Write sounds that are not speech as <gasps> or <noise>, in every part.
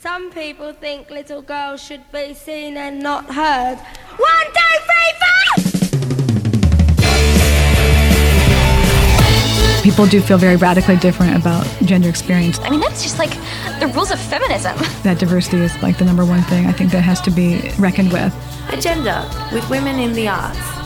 Some people think little girls should be seen and not heard. One, two, three, four! People do feel very radically different about gender experience. I mean, that's just like the rules of feminism. That diversity is like the number one thing I think that has to be reckoned with. Agenda with women in the arts.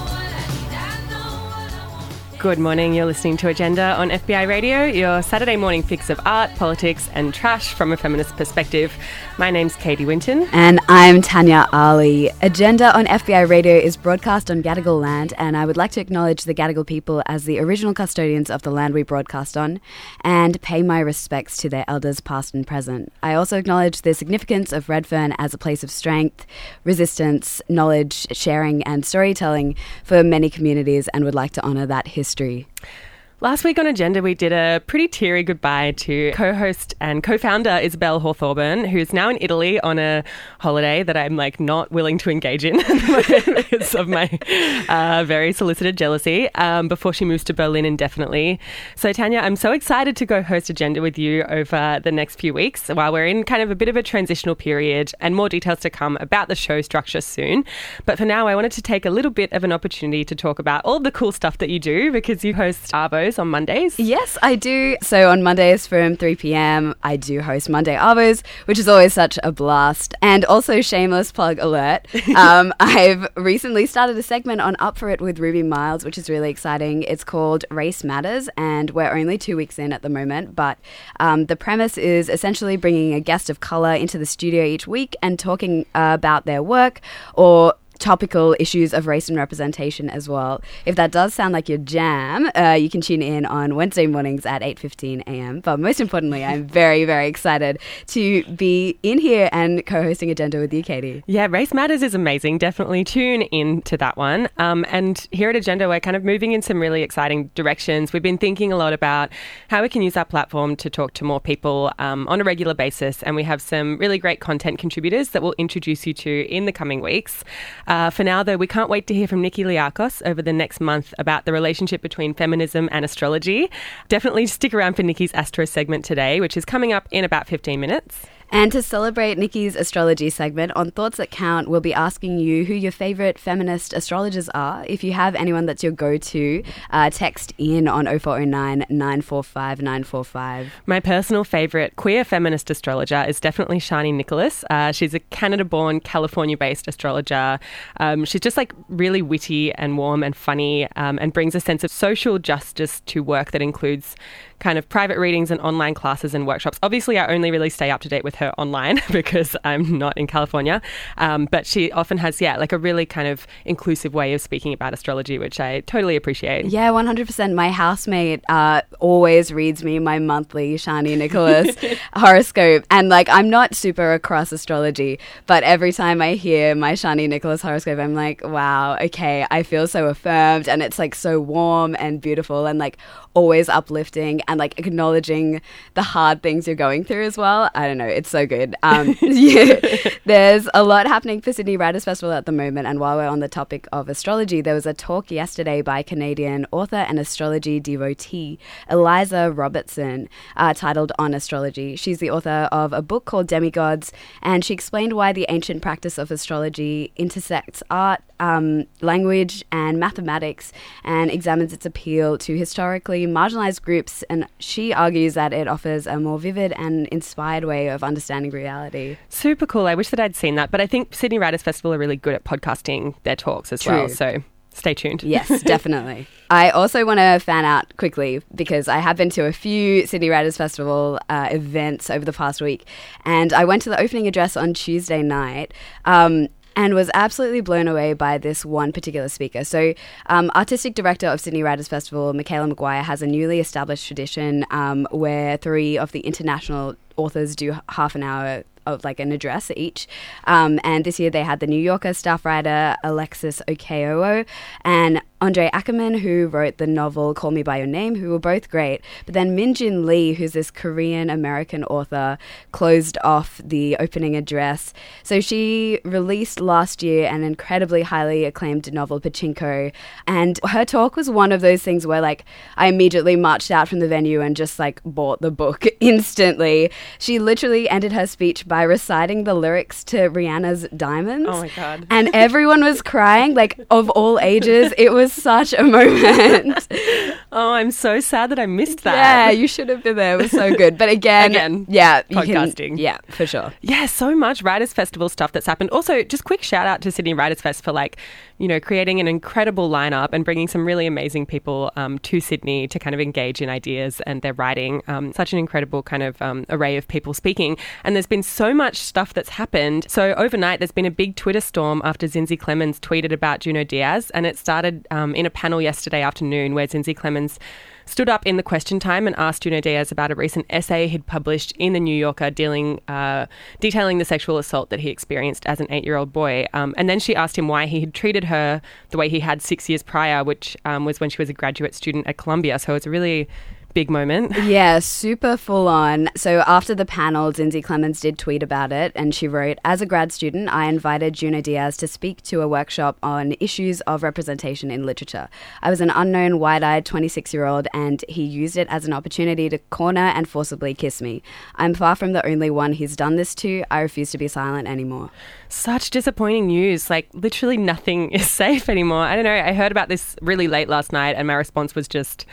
Good morning. You're listening to Agenda on FBI Radio, your Saturday morning fix of art, politics, and trash from a feminist perspective. My name's Katie Winton. And I'm Tanya Ali. Agenda on FBI Radio is broadcast on Gadigal land, and I would like to acknowledge the Gadigal people as the original custodians of the land we broadcast on and pay my respects to their elders, past and present. I also acknowledge the significance of Redfern as a place of strength, resistance, knowledge, sharing, and storytelling for many communities and would like to honour that history history. Last week on Agenda, we did a pretty teary goodbye to co host and co founder Isabel Hawthorburn, who's now in Italy on a holiday that I'm like not willing to engage in <laughs> because of my uh, very solicited jealousy um, before she moves to Berlin indefinitely. So, Tanya, I'm so excited to go host Agenda with you over the next few weeks while we're in kind of a bit of a transitional period and more details to come about the show structure soon. But for now, I wanted to take a little bit of an opportunity to talk about all the cool stuff that you do because you host Arvos on Mondays? Yes, I do. So on Mondays from 3 p.m., I do host Monday Arvos, which is always such a blast. And also, shameless plug alert, <laughs> um, I've recently started a segment on Up For It with Ruby Miles, which is really exciting. It's called Race Matters, and we're only two weeks in at the moment. But um, the premise is essentially bringing a guest of color into the studio each week and talking uh, about their work or topical issues of race and representation as well. If that does sound like your jam, uh, you can tune in on Wednesday mornings at 8:15 a.m. But most importantly, I'm <laughs> very very excited to be in here and co-hosting Agenda with you, Katie. Yeah, Race Matters is amazing. Definitely tune in to that one. Um, and here at Agenda, we're kind of moving in some really exciting directions. We've been thinking a lot about how we can use our platform to talk to more people um, on a regular basis, and we have some really great content contributors that we'll introduce you to in the coming weeks. Uh, Uh, for now, though, we can't wait to hear from Nikki Liakos over the next month about the relationship between feminism and astrology. Definitely stick around for Nikki's Astro segment today, which is coming up in about 15 minutes. And to celebrate Nikki's astrology segment on Thoughts That Count, we'll be asking you who your favorite feminist astrologers are. If you have anyone that's your go to, uh, text in on 0409 945 945. My personal favorite queer feminist astrologer is definitely Chani Nicholas. Uh, she's a Canada born, California based astrologer. Um, she's just like really witty and warm and funny um, and brings a sense of social justice to work that includes kind of private readings and online classes and workshops. Obviously, I only really stay up to date with her online <laughs> because I'm not in California. Um, but she often has, yeah, like a really kind of inclusive way of speaking about astrology, which I totally appreciate. Yeah, 100%. My housemate uh, always reads me my monthly Chani Nicholas <laughs> horoscope. And like, I'm not super across astrology, but every time I hear my Chani Nicholas horoscope, I'm like, wow, okay, I feel so affirmed. And it's like so warm and beautiful and like always uplifting and like acknowledging the hard things you're going through as well. I don't know, it's so good. Um, <laughs> yeah, there's a lot happening for Sydney Writers Festival at the moment, and while we're on the topic of astrology, there was a talk yesterday by Canadian author and astrology devotee Eliza Robertson uh, titled "On Astrology." She's the author of a book called Demigods, and she explained why the ancient practice of astrology intersects art, um, language, and mathematics, and examines its appeal to historically marginalized groups and she argues that it offers a more vivid and inspired way of understanding reality. Super cool. I wish that I'd seen that, but I think Sydney Writers Festival are really good at podcasting their talks as True. well. So stay tuned. Yes, <laughs> definitely. I also want to fan out quickly because I have been to a few Sydney Writers Festival uh, events over the past week, and I went to the opening address on Tuesday night. Um, and was absolutely blown away by this one particular speaker. So, um, artistic director of Sydney Writers Festival, Michaela McGuire, has a newly established tradition um, where three of the international authors do half an hour of like an address each. Um, and this year they had the New Yorker staff writer Alexis Okeowo and André Aciman, who wrote the novel Call Me By Your Name, who were both great. But then Min Jin Lee, who's this Korean American author, closed off the opening address. So she released last year an incredibly highly acclaimed novel, Pachinko. And her talk was one of those things where, like, I immediately marched out from the venue and just, like, bought the book <laughs> instantly. She literally ended her speech by reciting the lyrics to Rihanna's Diamonds. Oh my God. And everyone was crying, like, of all ages. It was such a moment. <laughs> Oh, I'm so sad that I missed that. Yeah, you should have been there. It was so good. But again, Again, yeah, you can- podcasting. yeah, for sure. Yeah, so much Writers Festival stuff that's happened. Also, just quick shout out to Sydney Writers Fest for like, you know, creating an incredible lineup and bringing some really amazing people um, to Sydney to kind of engage in ideas and their writing. Um, such an incredible kind of um, array of people speaking. And there's been so much stuff that's happened. So overnight, there's been a big Twitter storm after Zinzi Clemmons tweeted about Junot Díaz, and it started um, in a panel yesterday afternoon where Zinzi Clemmons stood up in the question time and asked Junot Díaz about a recent essay he'd published in the New Yorker dealing, uh, detailing the sexual assault that he experienced as an eight-year-old boy. Um, and then she asked him why he had treated her the way he had six years prior, which um, was when she was a graduate student at Columbia. So it's a really big moment. <laughs> Yeah, super full on. So after the panel, Zinzi Clemmons did tweet about it, and she wrote, "As a grad student, I invited Junot Díaz to speak to a workshop on issues of representation in literature. I was an unknown, wide-eyed 26-year-old, and he used it as an opportunity to corner and forcibly kiss me. I'm far from the only one he's done this to. I refuse to be silent anymore." Such disappointing news. Like, literally nothing <laughs> is safe anymore. I don't know. I heard about this really late last night, and my response was just,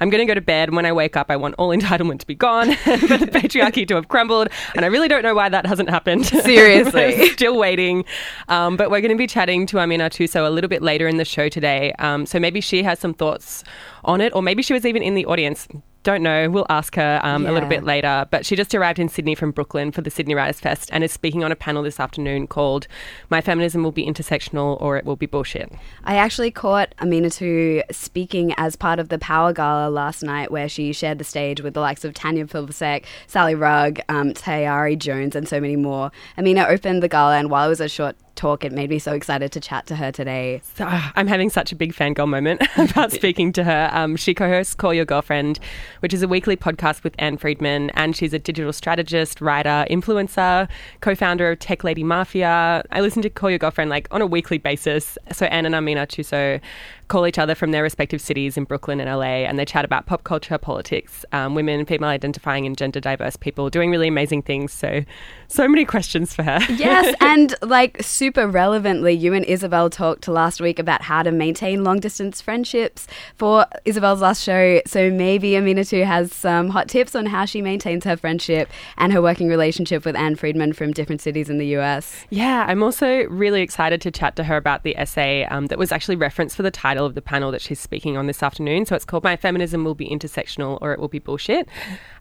I'm going to go to bed. When I wake up, I want all <laughs> entitlement to be gone <laughs> for the patriarchy to have crumbled. And I really don't know why that hasn't happened. <laughs> Seriously. Still waiting. Um, but we're going to be chatting to Aminatou Sow a little bit later in the show today. Um, so maybe she has some thoughts on it, or maybe she was even in the audience. Don't know. We'll ask her um, a little bit later. But she just arrived in Sydney from Brooklyn for the Sydney Writers Fest and is speaking on a panel this afternoon called My Feminism Will Be Intersectional or It Will Be Bullshit. I actually caught Amina Aminatou speaking as part of the Power Gala last night, where she shared the stage with the likes of Tanya Plibersek, Sally Rugg, um, Tayari Jones, and so many more. Amina opened the gala, and while it was a short talk, it made me so excited to chat to her today. So, ah, I'm having such a big fangirl moment <laughs> about speaking to her. Um, she co hosts Call Your Girlfriend, which is a weekly podcast with Ann Friedman, and she's a digital strategist, writer, influencer, co founder of Tech Lady Mafia. I listen to Call Your Girlfriend like on a weekly basis. So, Ann and Aminatou Sow call each other from their respective cities in Brooklyn and LA, and they chat about pop culture, politics, um, women, female identifying, and gender diverse people doing really amazing things. So, so many questions for her. Yes, <laughs> and like super relevantly, you and Isabel talked last week about how to maintain long distance friendships for Isabel's last show. So maybe Aminatou has some hot tips on how she maintains her friendship and her working relationship with Ann Friedman from different cities in the US. Yeah, I'm also really excited to chat to her about the essay um, that was actually referenced for the title of the panel that she's speaking on this afternoon. So it's called My Feminism Will Be Intersectional or It Will Be Bullshit.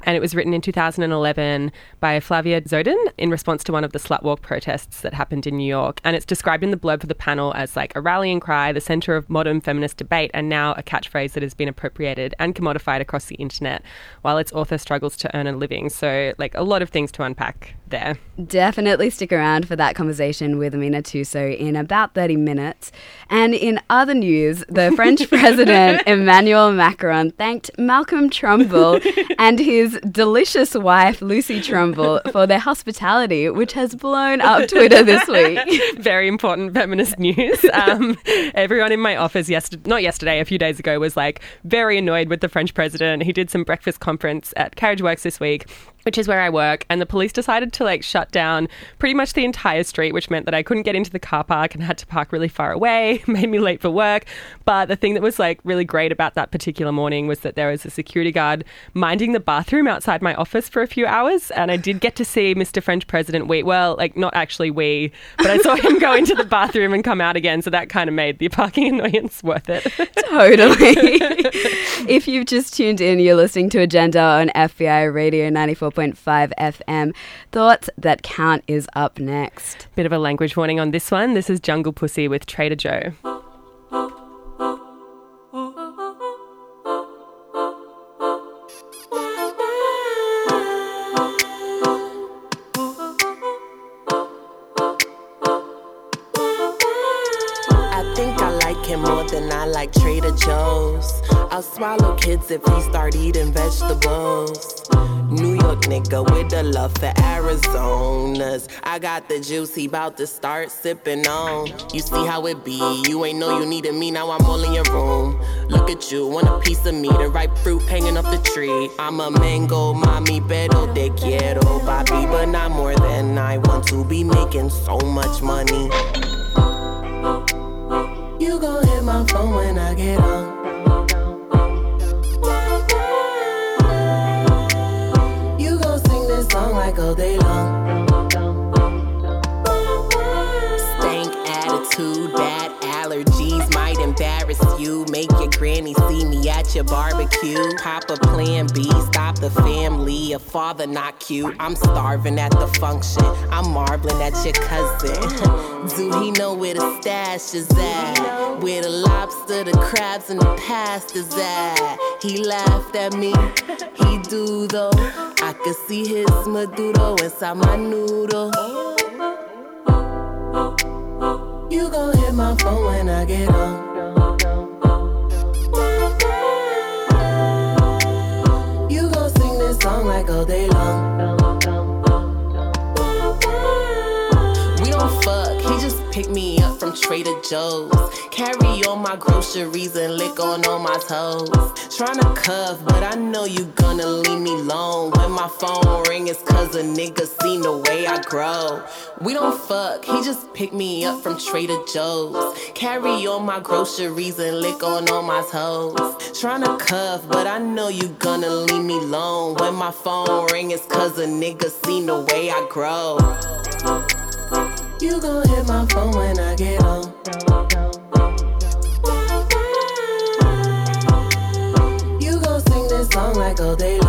And it was written in 2011 by Flavia Dzodan in response to one of the slut walk protests that happened in New York. And it's described in the blurb for the panel as like a rallying cry, the center of modern feminist debate, and now a catchphrase that has been appropriated and commodified across the internet while its author struggles to earn a living. So, like, a lot of things to unpack there. Definitely stick around for that conversation with Aminatou Sow in about 30 minutes. And in other news, the French <laughs> president Emmanuel Macron thanked Malcolm Turnbull <laughs> and his delicious wife Lucy Turnbull for their hospitality, which has blown up Twitter this week. <laughs> very important feminist news. Um, everyone in my office yesterday, not yesterday, a few days ago, was like very annoyed with the French president. He did some breakfast conference at Carriage Works this week. Which is where I work, and the police decided to like shut down pretty much the entire street, which meant that I couldn't get into the car park and had to park really far away, <laughs> made me late for work. But the thing that was like really great about that particular morning was that there was a security guard minding the bathroom outside my office for a few hours, and I did get to see Mr. French President wee. Well, like not actually wee, but I saw <laughs> him go into the bathroom and come out again, so that kind of made the parking <laughs> annoyance worth it. totally. if you've just tuned in, you're listening to Agenda on FBI Radio 94.5 FM. Thoughts That Count is up next. Bit of a language warning on this one. This is Jungle Pussy with Trader Joe. Like Trader Joe's. I'll swallow kids if he start eating vegetables. New York nigga with the love for Arizonas. I got the juice, he bout to start sipping on. You see how it be, you ain't know you needed me, now I'm all in your room. Look at you, want a piece of me, the ripe fruit hanging off the tree. I'm a mango, mommy, pero te quiero, papi, but not more than I want to be making so much money. You gon' hit my phone when I get home. You gon' sing this song like all day long. You. Make your granny see me at your barbecue. Papa plan B, stop the family. A father not cute. I'm starving at the function. I'm marveling at your cousin. <laughs> Do he know where the stash is at? Where the lobster, the crabs, and the pasta's at? He laughed at me. He do though. I could see his maduro inside my noodle. You gon' hit my phone when I get home. All day long. Picked me up from Trader Joe's. Carry all my groceries and lick on all my toes. Tryna cuff, but I know you gonna leave me alone. When my phone ring, it's cause a nigga seen the way I grow. We don't fuck, he just picked me up from Trader Joe's. Carry all my groceries and lick on all my toes. Tryna cuff, but I know you gonna leave me alone. When my phone ring, it's cause a nigga seen the way I grow. You gon' hit my phone when I get home. You gon' sing this song like all day long.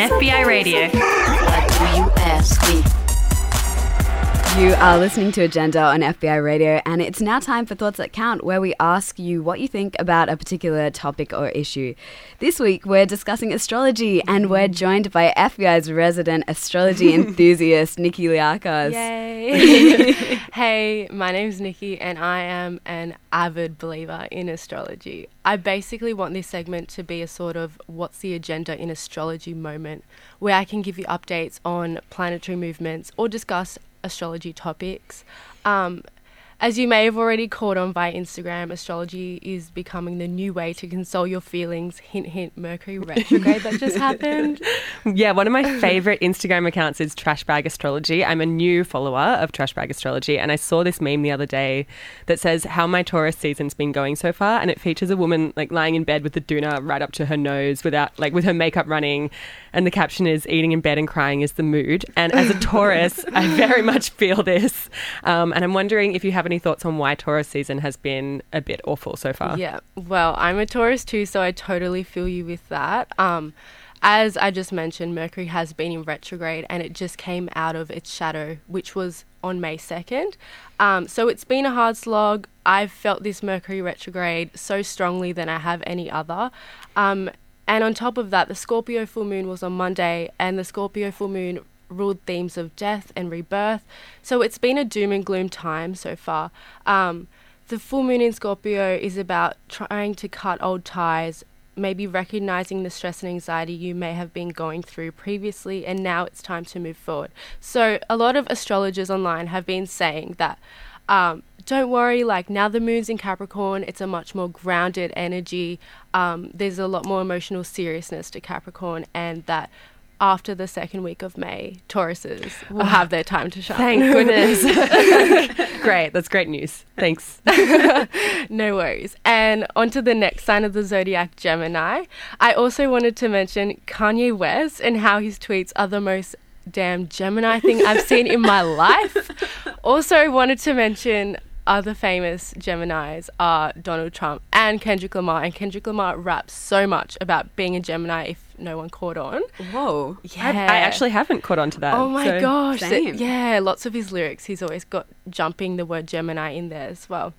FBI Radio. Are listening to Agenda on FBI Radio, and it's now time for Thoughts That Count, where we ask you what you think about a particular topic or issue. This week, we're discussing astrology, and we're mm. joined by FBI's resident astrology <laughs> enthusiast, Nikki Liakos. Yay! <laughs> hey, my name's Nikki, and I am an avid believer in astrology. I basically want this segment to be a sort of what's the agenda in astrology moment where I can give you updates on planetary movements or discuss astrology topics. Um, as you may have already caught on via Instagram, astrology is becoming the new way to console your feelings. Hint, hint, Mercury <laughs> retrograde that just happened. Yeah, one of my favorite Instagram accounts is Trashbag Astrology. I'm a new follower of Trashbag Astrology, and I saw this meme the other day that says how my Taurus season's been going so far, and it features a woman like lying in bed with the doona right up to her nose, without like with her makeup running, and the caption is "Eating in bed and crying is the mood." And as a Taurus, I very much feel this, um, and I'm wondering if you have any thoughts on why Taurus season has been a bit awful so far. Yeah, well, I'm a Taurus too, so I totally feel you with that. Um, as I just mentioned, Mercury has been in retrograde and it just came out of its shadow, which was on May 2nd. Um, so it's been a hard slog. I've felt this Mercury retrograde so strongly than I have any other. Um, and on top of that, the Scorpio full moon was on Monday, and the Scorpio full moon ruled themes of death and rebirth. So it's been a doom and gloom time so far. Um, the full moon in Scorpio is about trying to cut old ties, maybe recognizing the stress and anxiety you may have been going through previously, and now it's time to move forward. So, a lot of astrologers online have been saying that. Um, don't worry, like now the moon's in Capricorn, it's a much more grounded energy. Um, there's a lot more emotional seriousness to Capricorn, and that after the second week of May, Tauruses will ah, have their time to shine. Thank <laughs> goodness. <laughs> great. That's great news. Thanks. <laughs> no worries. And on to the next sign of the zodiac, Gemini. I also wanted to mention Kanye West and how his tweets are the most damn Gemini thing I've seen in my life. Also, wanted to mention other famous Geminis are Donald Trump and Kendrick Lamar. And Kendrick Lamar raps so much about being a Gemini if no one caught on. Whoa. Yeah. I, I actually haven't caught on to that. Oh my so- gosh. Same. Yeah, lots of his lyrics, he's always got jumping the word Gemini in there as well.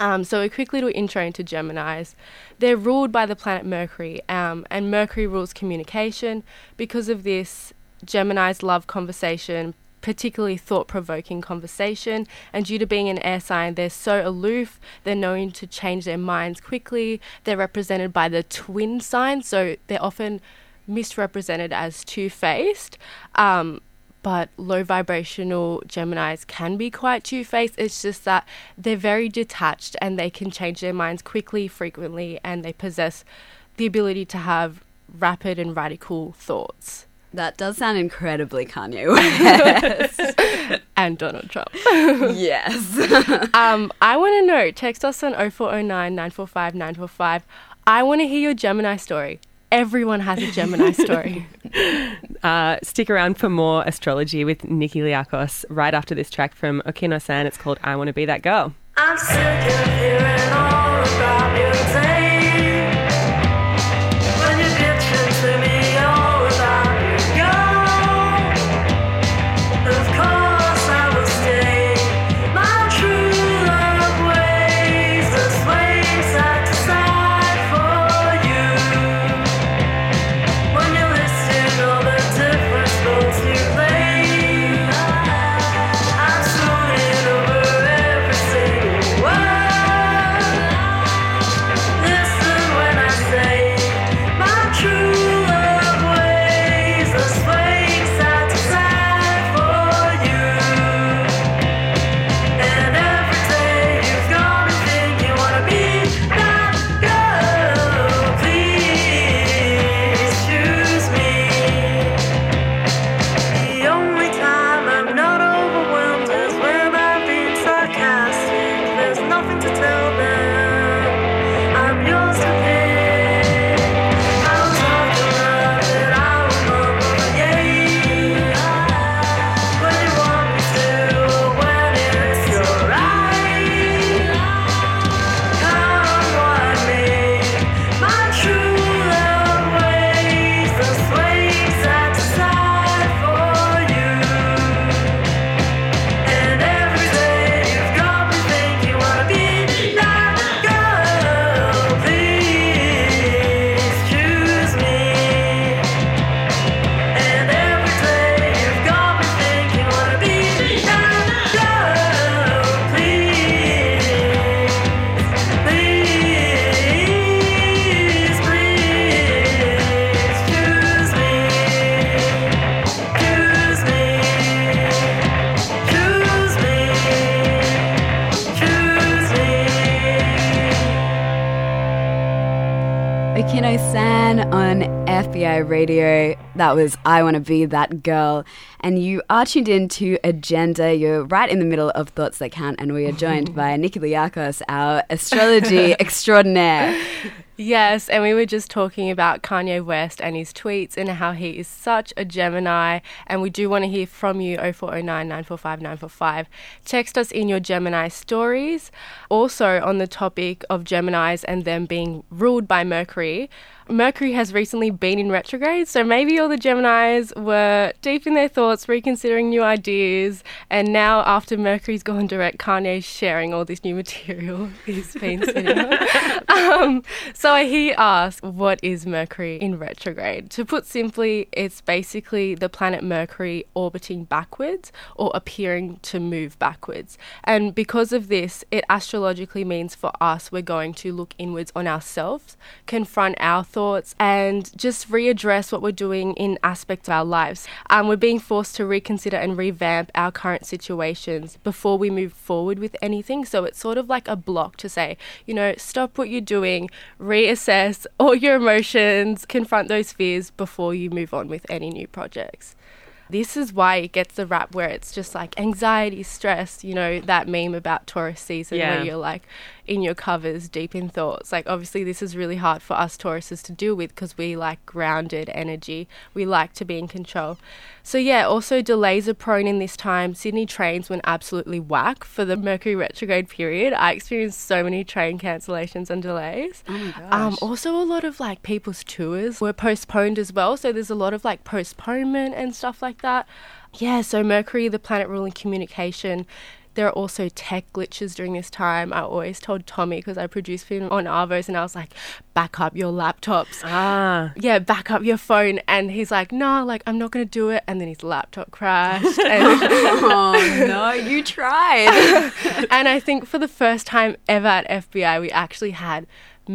Um, so, a quick little intro into Geminis. They're ruled by the planet Mercury, um, and Mercury rules communication. Because of this, Geminis love conversation, particularly thought provoking conversation. And due to being an air sign, they're so aloof, they're known to change their minds quickly. They're represented by the twin sign, so they're often misrepresented as two faced. Um, but low vibrational Geminis can be quite two faced. It's just that they're very detached and they can change their minds quickly, frequently, and they possess the ability to have rapid and radical thoughts. That does sound incredibly Kanye <laughs> West. <laughs> and Donald Trump. <laughs> yes. um, I want to know. Text us on 0409 945 945. I want to hear your Gemini story. Everyone has a Gemini story. Uh, stick around for more astrology with Nikki Liakos right after this track from Okino San. It's called I Want to Be That Girl. That was I Want to Be That Girl. And you are tuned in to Agenda. You're right in the middle of Thoughts That Count, and we are joined <laughs> by Nikki Liakos, our astrology <laughs> extraordinaire. Yes, and we were just talking about Kanye West and his tweets and how he is such a Gemini. And we do want to hear from you 0409 945 945. Text us in your Gemini stories. Also, on the topic of Geminis and them being ruled by Mercury, Mercury has recently been in retrograde, so maybe all the Geminis were deep in their thoughts, reconsidering new ideas, and now after Mercury's gone direct, Kanye's sharing all this new material <laughs> he's been sitting <laughs> um, so he asked, What is Mercury in retrograde? To put simply, it's basically the planet Mercury orbiting backwards or appearing to move backwards. And because of this, it astrologically means for us we're going to look inwards on ourselves, confront our thoughts, and just readdress what we're doing in aspects of our lives. Um, we're being forced to reconsider and revamp our current situations before we move forward with anything. So it's sort of like a block to say, you know, stop what you're doing, reassess all your emotions, confront those fears before you move on with any new projects. This is why it gets the rap where it's just like anxiety, stress, you know, that meme about Taurus season Yeah. where you're like in your covers, deep in thoughts. Like, obviously, this is really hard for us Tauruses to deal with because we like grounded energy. We like to be in control. So, yeah, also delays are prone in this time. Sydney trains went absolutely whack for the Mercury retrograde period. I experienced so many train cancellations and delays. Oh my gosh. Um, also, a lot of like people's tours were postponed as well. So there's a lot of like postponement and stuff like that. Yeah, so Mercury, the planet ruling communication. There are also tech glitches during this time. I always told Tommy because I produced film on Arvos and I was like, back up your laptops. Ah. Yeah, back up your phone. And he's like, no, like, I'm not going to do it. And then his laptop crashed. <laughs> And <laughs> oh no, you tried. <laughs> and I think for the first time ever at FBI, we actually had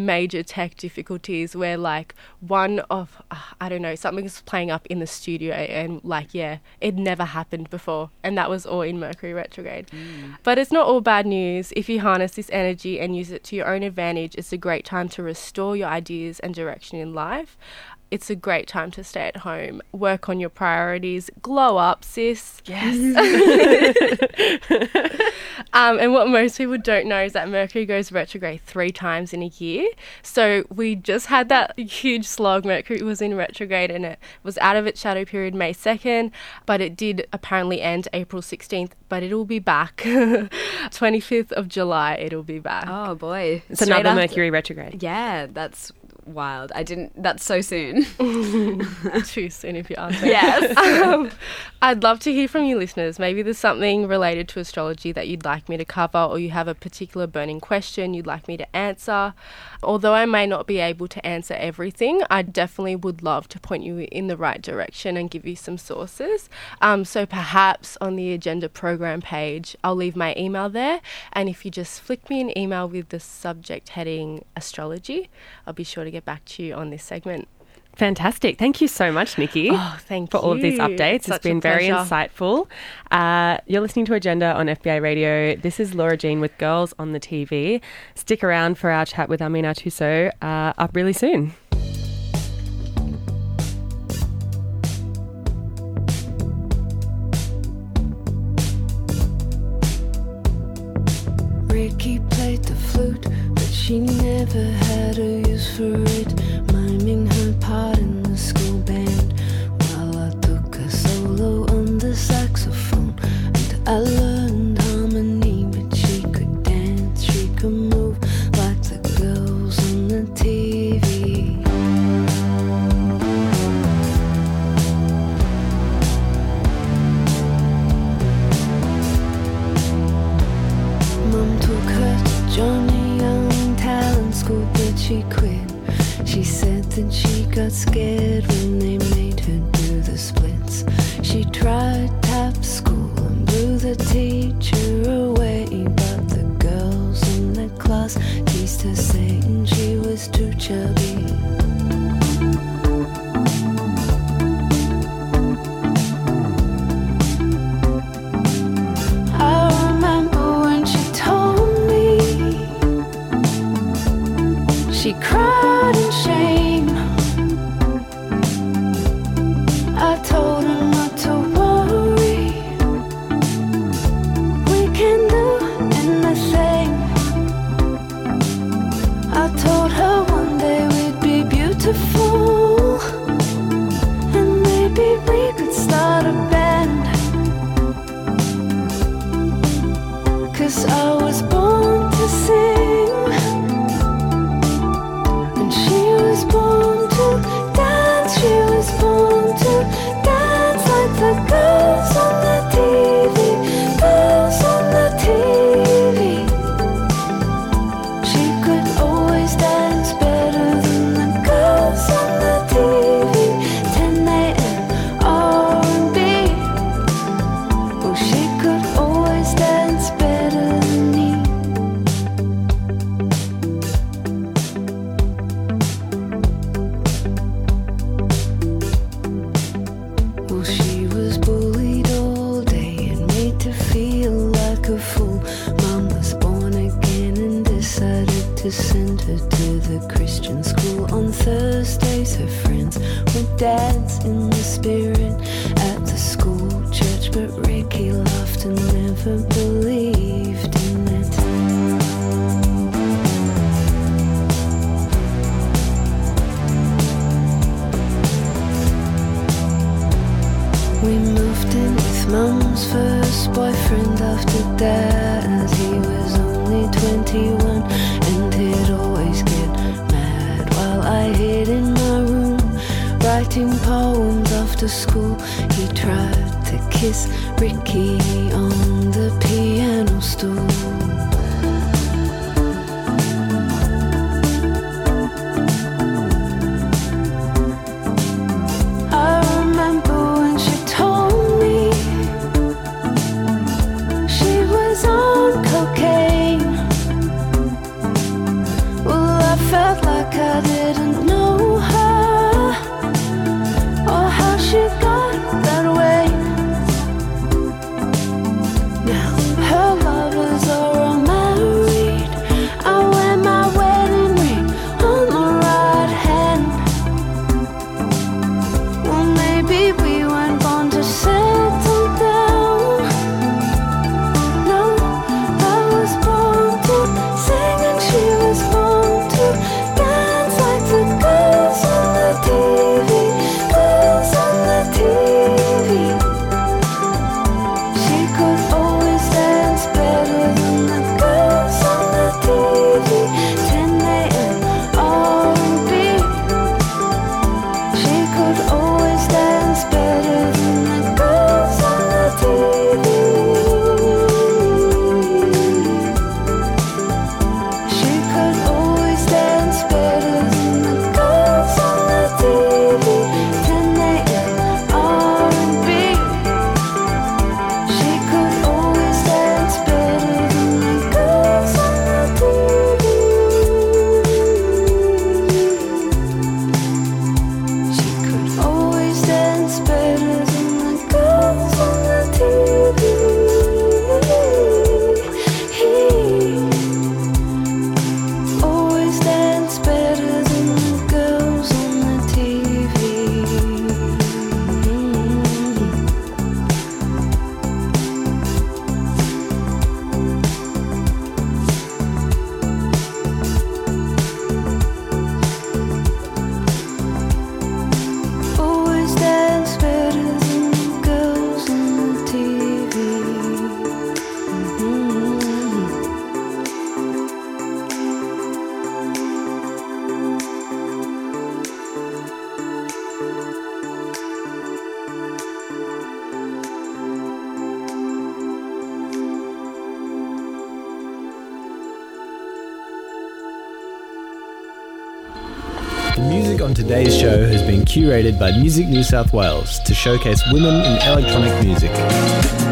major tech difficulties where like one of uh, I don't know something's playing up in the studio and like yeah it never happened before. And that was all in Mercury retrograde. But it's not all bad news. If you harness this energy and use it to your own advantage it's a great time to restore your ideas and direction in life it's a great time to stay at home work on your priorities glow up sis <laughs> Um, and what most people don't know is that Mercury goes retrograde three times in a year. So we just had that huge slog. Mercury was in retrograde and it was out of its shadow period May 2nd, but it did apparently end April 16th, but it'll be back. <laughs> 25th of July, it'll be back. oh boy, It's another Mercury retrograde. Yeah, that's wild. I didn't. That's so soon. <laughs> Too soon if you ask me. yes. <laughs> um, I'd love to hear from you listeners. Maybe there's something related to astrology that you'd like me to cover, or you have a particular burning question you'd like me to answer. Although I may not be able to answer everything, I definitely would love to point you in the right direction and give you some sources. Um, so perhaps on the agenda program page, I'll leave my email there. And if you just flick me an email with the subject heading astrology, I'll be sure to get back to you on this segment. Fantastic. Thank you so much, Nikki. Oh, thank for all of these updates. It's Such a been very insightful. Uh, you're listening to Agenda on FBI Radio. This is Laura Jean with Girls on the TV. Stick around for our chat with Aminatou Sow uh, up really soon. Ricky played the flute, but she never a use for it. Miming her part in got scared when they made her do the splits. She tried tap school and blew the teacher away, but the girls in the class teased her, saying she was too chubby. created by Music New South Wales to showcase women in electronic music.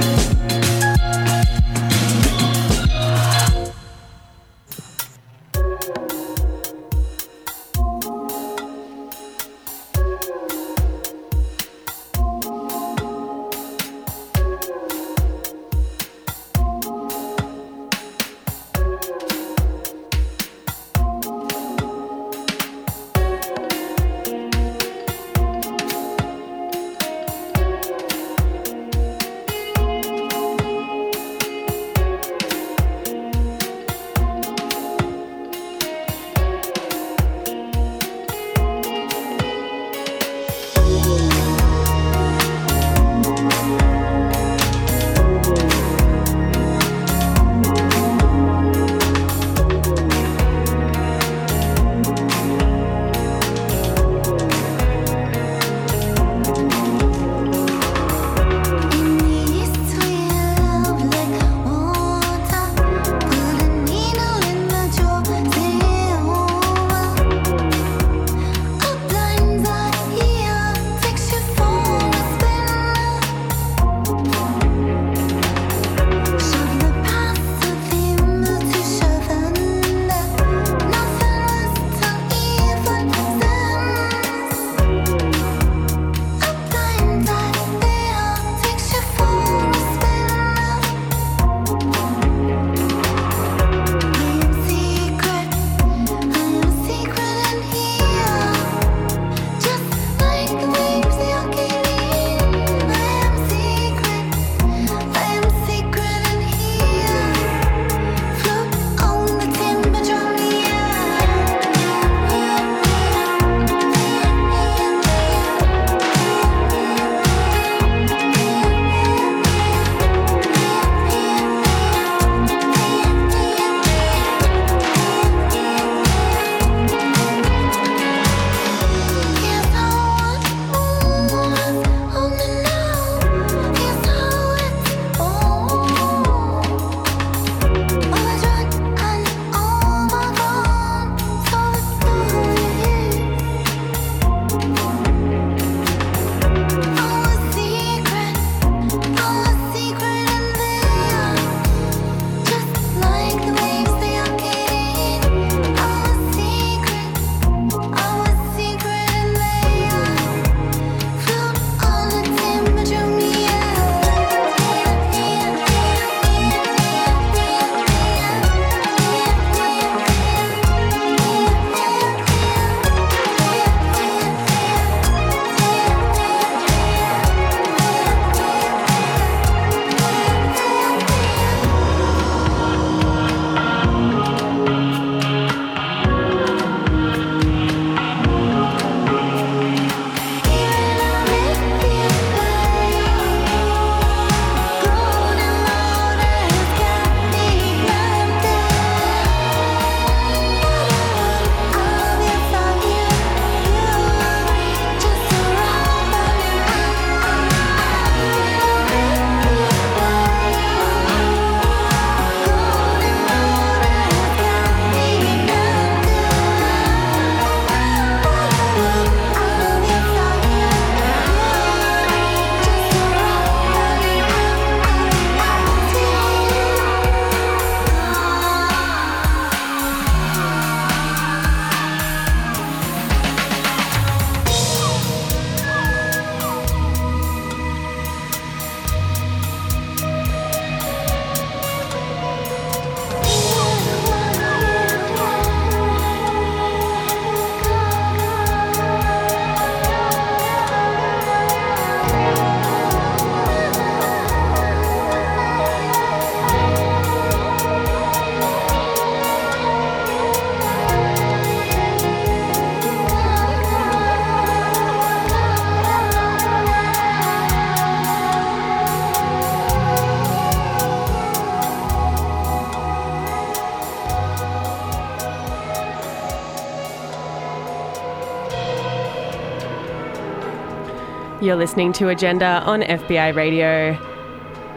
You're listening to Agenda on FBi Radio.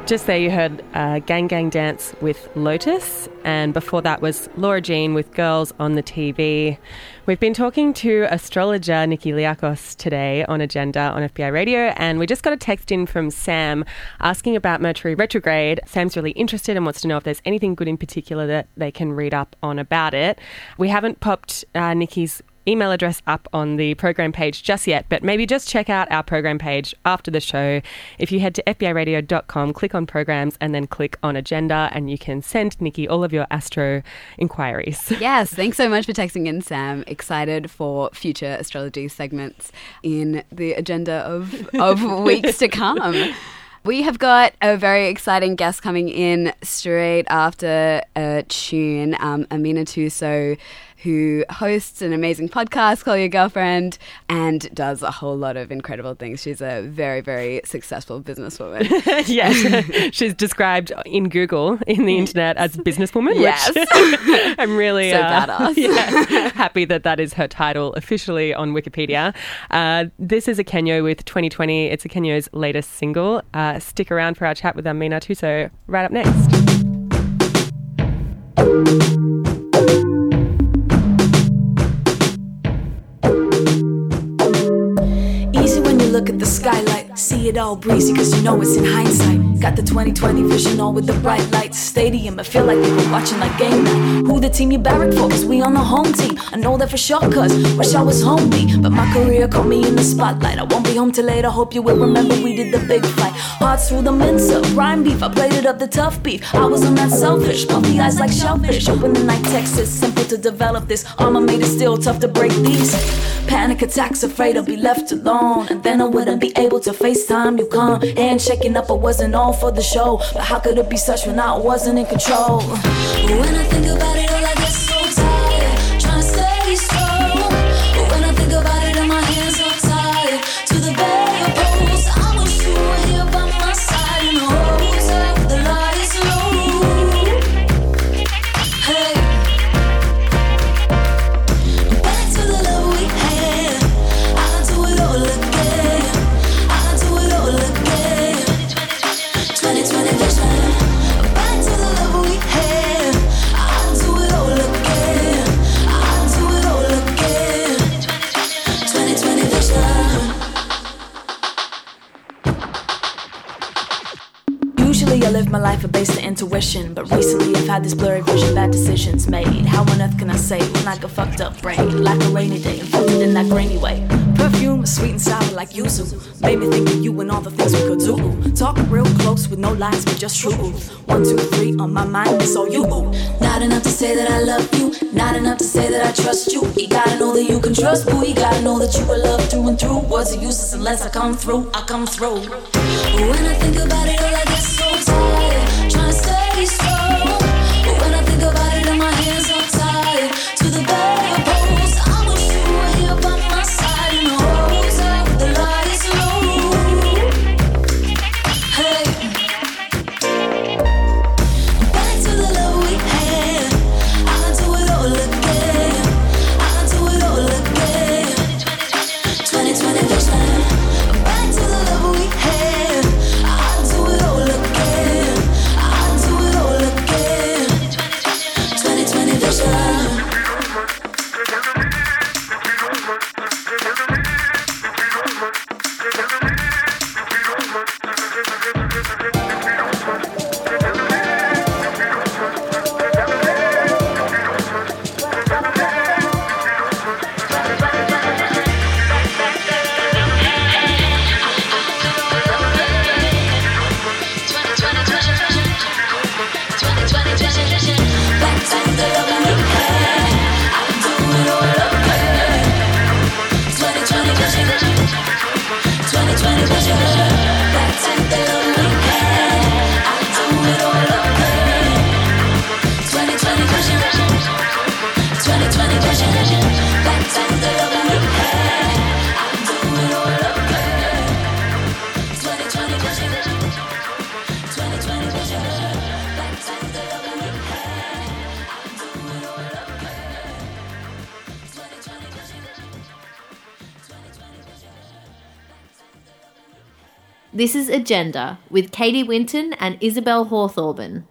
Just there, you heard uh, Gang Gang Dance with Lotus, and before that was Laura Jean with Girls on the TV. We've been talking to astrologer Nikki Liakos today on Agenda on FBi Radio, and we just got a text in from Sam asking about Mercury retrograde. Sam's really interested and wants to know if there's anything good in particular that they can read up on about it. We haven't popped uh, Nikki's email address up on the program page just yet, but maybe just check out our program page after the show. If you head to FBIRadio.com, click on programs, and then click on agenda, and you can send Nikki all of your astro inquiries. <laughs> Yes, thanks so much for texting in, Sam. Excited for future astrology segments in the agenda of, of <laughs> weeks to come. We have got a very exciting guest coming in straight after a tune, um, Aminatou Sow who hosts an amazing podcast, Call Your Girlfriend, and does a whole lot of incredible things. She's a very, very successful businesswoman. <laughs> yes, <laughs> she's described in Google, in the internet, as businesswoman. Yes. Which <laughs> I'm really So uh, badass. yeah, happy that that is her title officially on Wikipedia. Uh, this is a Kenyo with 2020. It's a Kenyo's latest single. Uh, stick around for our chat with Aminatou Sow right up next. Look at the skylight. See it all breezy cause you know it's in hindsight. Got the 2020 vision all with the bright lights. Stadium, I feel like people watching like game night. Who the team you barrack for? Cause we on the home team. I know that for sure cause wish I was homely. But my career caught me in the spotlight. I won't be home till later. Hope you will remember we did the big fight. Hearts through the mincer, prime beef. I played it up the tough beef. I was on that selfish. Puffy eyes like shellfish. Open the night Texas. Simple to develop this. Armor made it still tough to break these. Panic attacks, afraid I'll be left alone. And then I wouldn't be able to FaceTime you come. And checking up, I wasn't all for the show. But how could it be such when I wasn't in control? When I think about it, all I get so tired. Trying to stay strong. This blurry vision, bad decisions made. How on earth can I say when I got fucked up brain, like a rainy day, infected in that grainy way? Perfume sweet and sour like yuzu, made me think of you and all the things we could do. Talk real close with no lies, but just truth. One, two, three on my mind, it's all you. Not enough to say that I love you, not enough to say that I trust you. You gotta know that you can trust, boo. You gotta know that you are loved through and through. Words are useless unless I come through. I come through. When I think about it, all I get so tired. Trying to stay strong. This is Agenda with Katie Winton and Isabel Hawthorben.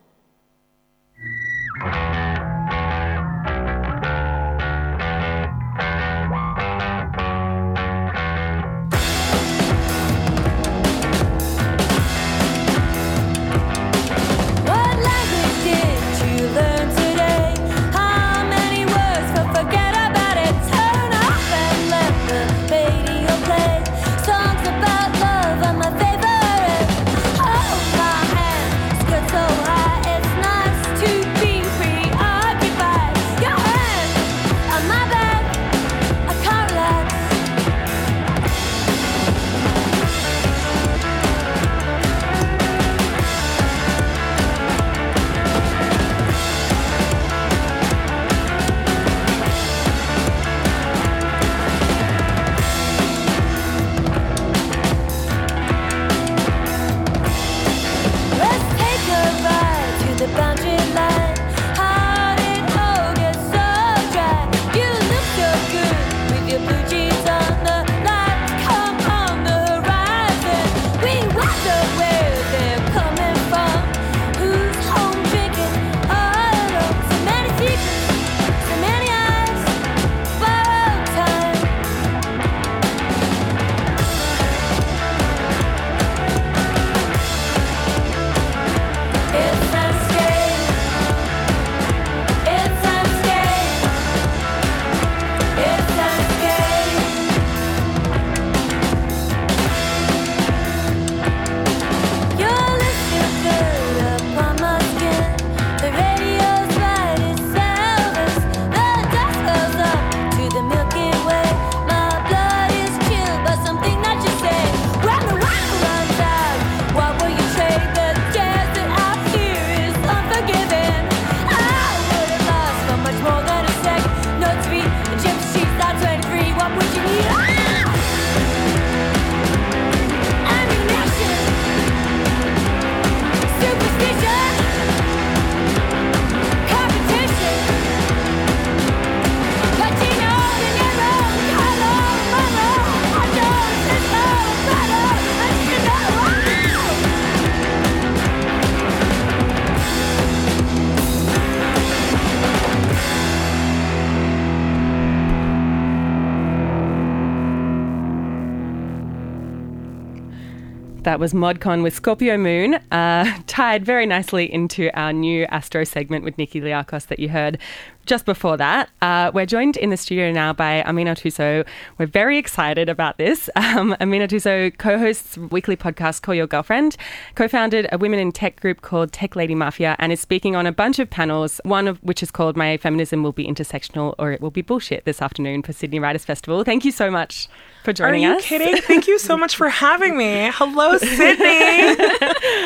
That was ModCon with Scorpio Moon, uh, <laughs> tied very nicely into our new Astro segment with Nikki Liakos that you heard just before that. Uh, we're joined in the studio now by Aminatou Sow. We're very excited about this. <laughs> Um, Aminatou Sow co hosts weekly podcast Call Your Girlfriend, co founded a women in tech group called Tech Lady Mafia, and is speaking on a bunch of panels, one of which is called My Feminism Will Be Intersectional or It Will Be Bullshit this afternoon for Sydney Writers Festival. Thank you so much for joining Are you us. kidding? Thank you so much for having me. Hello, <laughs> Sydney.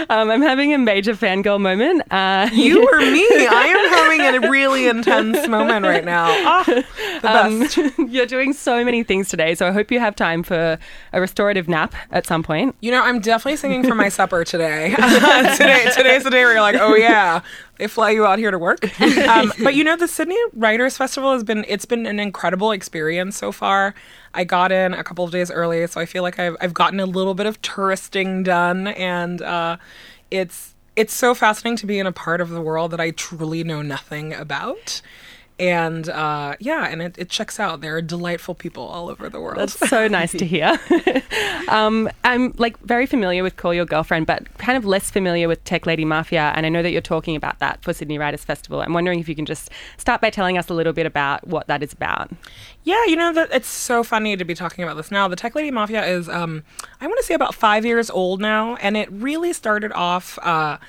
um, I'm having a major fangirl moment. Uh, You or me? <laughs> I am having a really intense moment right now. The <laughs> best. Um, you're doing so many things today, so I hope you have time for a restorative nap at some point. You know, I'm definitely singing for my supper today. today, today's the day where you're like, oh yeah, they fly you out here to work. <laughs> Um, but you know, the Sydney Writers Festival has been it's been an incredible experience so far. I got in a couple of days early, so I feel like I've I've gotten a little bit of touristing done, and uh, it's it's so fascinating to be in a part of the world that I truly know nothing about. And uh, yeah, and it, it checks out. There are delightful people all over the world. That's so nice to hear. <laughs> um, I'm like very familiar with Call Your Girlfriend, but kind of less familiar with Tech Lady Mafia. And I know that you're talking about that for Sydney Writers Festival. I'm wondering if you can just start by telling us a little bit about what that is about. Yeah, you know that it's so funny to be talking about this now. The Tech Lady Mafia is, um, I want to say, about five years old now, and it really started off uh,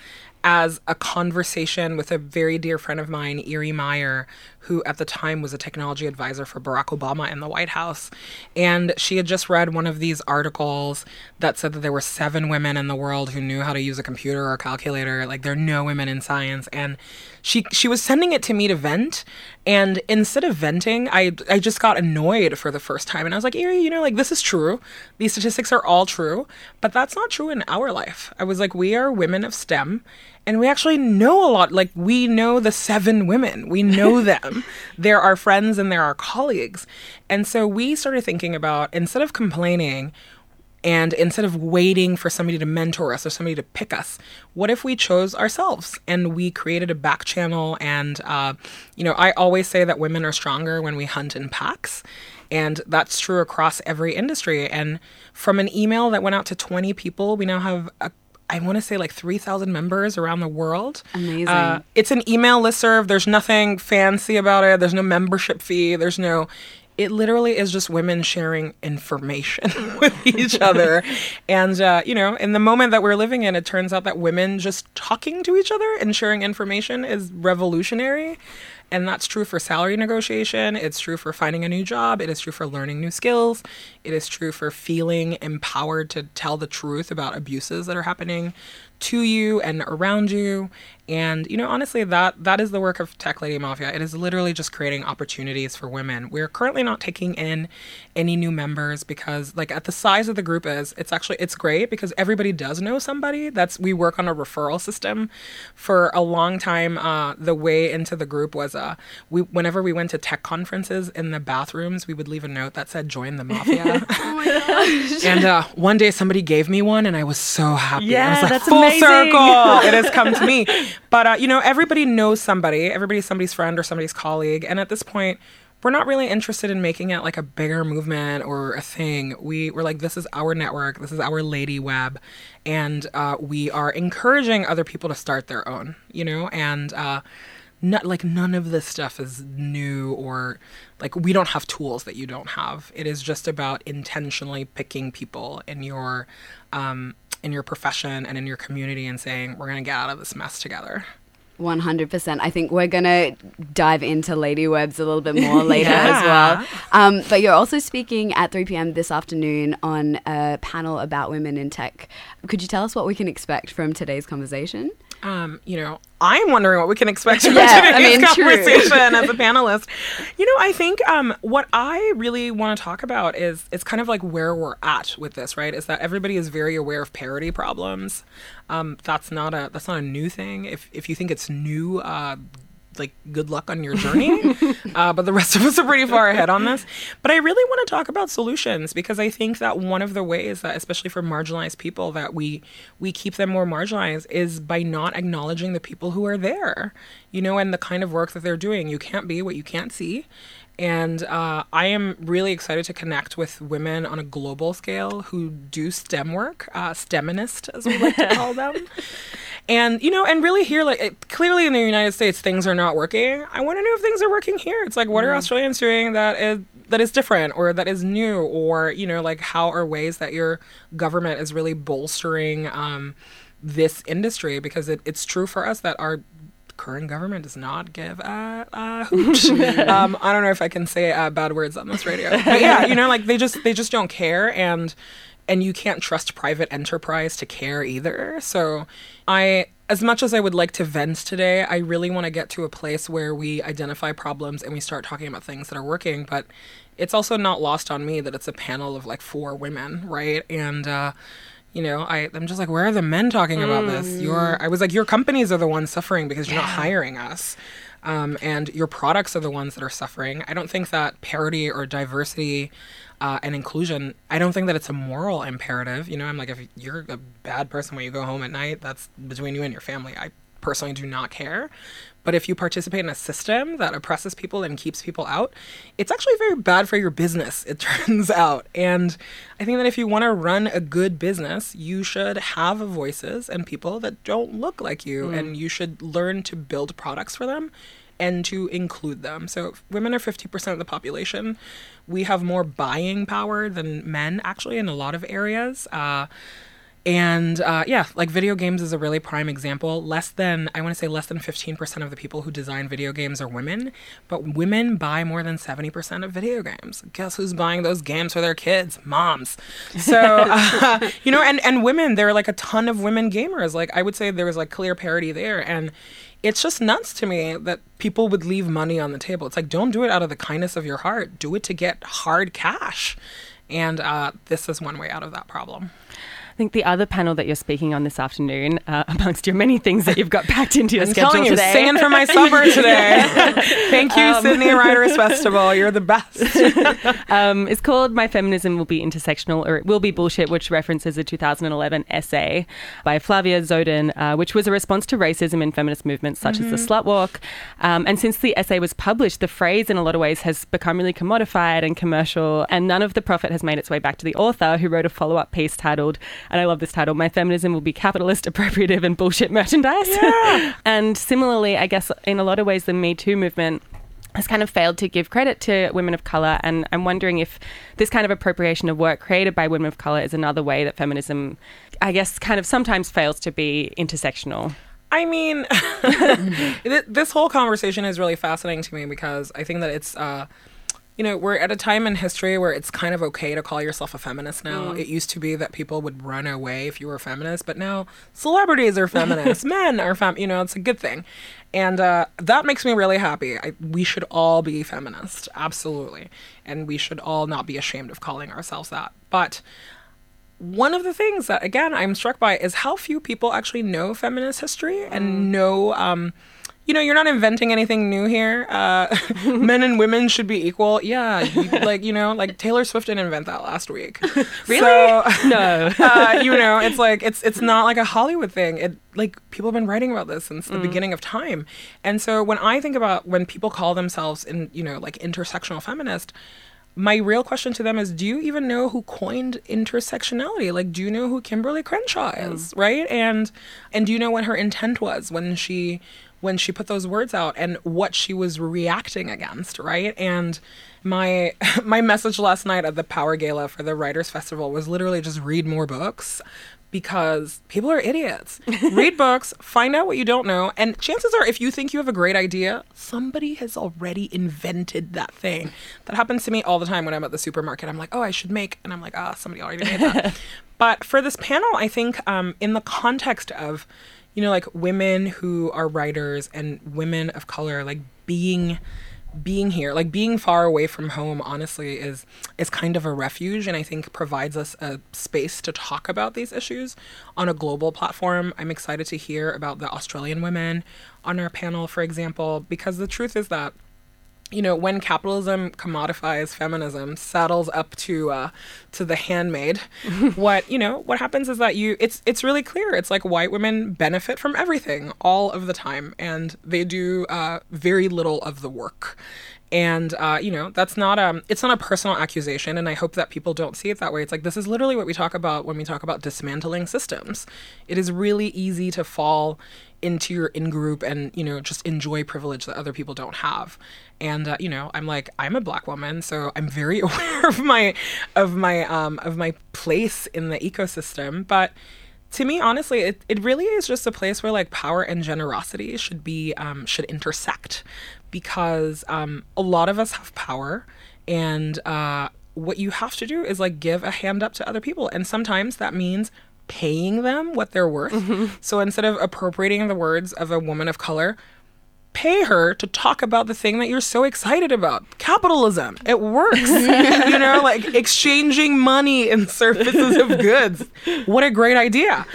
as a conversation with a very dear friend of mine, Erie Meyer, who at the time was a technology advisor for Barack Obama in the White House. And she had just read one of these articles that said that there were seven women in the world who knew how to use a computer or a calculator. Like there are no women in science. And she she was sending it to me to vent. And instead of venting, I I just got annoyed for the first time. And I was like, Erie, you know, like this is true. These statistics are all true, but that's not true in our life. I was like, we are women of STEM and we actually know a lot like we know the seven women we know <laughs> them they're our friends and they're our colleagues and so we started thinking about instead of complaining And instead of waiting for somebody to mentor us or somebody to pick us, what if we chose ourselves and we created a back channel? And, uh, you know, I always say that women are stronger when we hunt in packs. And that's true across every industry. And from an email that went out to 20 people, we now have a I want to say like 3,000 members around the world. Amazing. Uh, it's an email listserv. There's nothing fancy about it. There's no membership fee. There's no. It literally is just women sharing information <laughs> with each other. <laughs> And, uh, you know, in the moment that we're living in, it turns out that women just talking to each other and sharing information is revolutionary. And that's true for salary negotiation. It's true for finding a new job. It is true for learning new skills. It is true for feeling empowered to tell the truth about abuses that are happening to you and around you. And you know, honestly, that that is the work of Tech Lady Mafia. It is literally just creating opportunities for women. We're currently not taking in any new members because, like, at the size of the group is, it's actually it's great because everybody does know somebody. That's we work on a referral system. For a long time, uh, the way into the group was uh, we whenever we went to tech conferences in the bathrooms, we would leave a note that said "Join the Mafia." <laughs> oh <laughs> and uh, one day somebody gave me one, and I was so happy. I Yeah, was like, that's full amazing. circle. <laughs> it has come to me. But uh, you know, everybody knows somebody. Everybody's somebody's friend or somebody's colleague. And at this point, we're not really interested in making it like a bigger movement or a thing. We we're like, this is our network. This is our lady web, and uh, we are encouraging other people to start their own. You know, and. Uh, not like none of this stuff is new or like we don't have tools that you don't have it is just about intentionally picking people in your um, in your profession and in your community and saying we're to get out of this mess together 100%. I think we're going to dive into Lady Webs a little bit more <laughs> later as well. Um, but you're also speaking at 3 p.m. this afternoon on a panel about women in tech. Could you tell us what we can expect from today's conversation? Um, you know, I'm wondering what we can expect <laughs> from Yeah, today's I mean, conversation as a panelist. <laughs> You know, I think um, what I really want to talk about is it's kind of like where we're at with this, right? Is that everybody is very aware of parity problems. Um, that's not a that's not a new thing. If if you think it's new, uh, like good luck on your journey. <laughs> uh, but the rest of us are pretty far ahead on this. But I really want to talk about solutions because I think that one of the ways that, especially for marginalized people, that we we keep them more marginalized is by not acknowledging the people who are there, you know, and the kind of work that they're doing. You can't be what you can't see. And uh, I am really excited to connect with women on a global scale who do STEM work, uh, STEMinist, as we like to call them. <laughs> And, you know, and really here, like, it, clearly in the United States, things are not working. I want to know if things are working here. It's like, what are Australians doing that is that is different or that is new or you know like how are ways that your government is really bolstering um, this industry because it, it's true for us that our current government does not give a, a hoot. <laughs> um, I don't know if I can say uh, bad words on this radio, but yeah, you know, like they just they just don't care, and and you can't trust private enterprise to care either. So I. As much as I would like to vent today, I really want to get to a place where we identify problems and we start talking about things that are working. But it's also not lost on me that it's a panel of like four women, right? And uh, you know, I I'm just like, where are the men talking about this? Your I was like, your companies are the ones suffering because you're not hiring us. Um, and your products are the ones that are suffering. I don't think that parity or diversity uh, and inclusion, I don't think that it's a moral imperative. You know, I'm like, if you're a bad person when you go home at night, that's between you and your family. I personally do not care. But if you participate in a system that oppresses people and keeps people out, it's actually very bad for your business, it <laughs> turns out. And I think that if you want to run a good business, you should have voices and people that don't look like you, Mm. and you should learn to build products for them and to include them. So women are 50% of the population. We have more buying power than men, actually, in a lot of areas. Uh, and uh, yeah, like video games is a really prime example. Less than, I want to say less than 15% of the people who design video games are women, but women buy more than 70% of video games. Guess who's buying those games for their kids? Moms. So, <laughs> uh, you know, and, and women, there are like a ton of women gamers. Like, I would say there was like clear parity there. And it's just nuts to me that people would leave money on the table. It's like, don't do it out of the kindness of your heart, do it to get hard cash. And uh, this is one way out of that problem. I think the other panel that you're speaking on this afternoon, uh, <laughs> amongst your many things that you've got packed into your I'm schedule telling you, today, singing for my supper <laughs> today. Thank you, Um, Sydney Writers Festival. You're the best. <laughs> um, it's called My Feminism Will Be Intersectional or It Will Be Bullshit, which references a 2011 essay by Flavia Dzodan, uh, which was a response to racism in feminist movements such as the Mhm. slut walk. Um, and since the essay was published, the phrase in a lot of ways has become really commodified and commercial, and none of the profit has made its way back to the author who wrote a follow up piece titled, and I love this title, My Feminism Will Be Capitalist, Appropriative, and Bullshit Merchandise. Yeah. <laughs> and similarly, I guess in a lot of ways, the Me Too movement has kind of failed to give credit to women of color and I'm wondering if this kind of appropriation of work created by women of color is another way that feminism I guess kind of sometimes fails to be intersectional. I mean, <laughs> <laughs> this whole conversation is really fascinating to me because I think that it's, uh, you know, we're at a time in history where it's kind of okay to call yourself a feminist now. Mm. It used to be that people would run away if you were a feminist, but now celebrities are feminists, <laughs> men are fem. You know, it's a good thing, and uh, that makes me really happy. I, we should all be feminist, absolutely, and we should all not be ashamed of calling ourselves that. But one of the things that again I'm struck by is how few people actually know feminist history and know um you know you're not inventing anything new here. Uh <laughs> men and women should be equal. Yeah you, <laughs> like you know like Taylor Swift didn't invent that last week. <laughs> Really? So, No. uh, you know it's like it's it's not like a Hollywood thing. It like people have been writing about this since the Mm. beginning of time. And so when I think about when people call themselves in you know like intersectional feminist my real question to them is do you even know who coined intersectionality? Like do you know who Kimberlé Crenshaw is? Right? And and do you know what her intent was when she when she put those words out and what she was reacting against right and my <laughs> my message last night at the power gala for the writers festival was literally just read more books because people are idiots. <laughs> Read books, find out what you don't know, and chances are if you think you have a great idea, somebody has already invented that thing. That happens to me all the time when I'm at the supermarket. I'm like, "Oh, I should make." And I'm like, "Ah, somebody already made that." <laughs> but for this panel, I think um, in the context of you know like women who are writers and women of color like being being here like being far away from home honestly is is kind of a refuge and i think provides us a space to talk about these issues on a global platform. I'm excited to hear about the australian women on our panel for example because the truth is that you know when capitalism commodifies feminism saddles up to uh to the handmaid <laughs> what you know what happens is that you it's it's really clear. It's like white women benefit from everything all of the time and they do uh very little of the work and uh, you know that's not um it's not a personal accusation and i hope that people don't see it that way. It's like this is literally what we talk about when we talk about dismantling systems. It is really easy to fall into your in group and you know just enjoy privilege that other people don't have. And uh, you know i'm like i'm a black woman so i'm very <laughs> aware of my of my um of my place in the ecosystem but to me honestly it, it really is just a place where like power and generosity should be um, should intersect because um, a lot of us have power and uh, what you have to do is like give a hand up to other people. And sometimes that means paying them what they're worth. So instead of appropriating the words of a woman of color pay her to talk about the thing that you're so excited about. Capitalism. It works. <laughs> You know like exchanging money and <laughs> services of goods. What a great idea.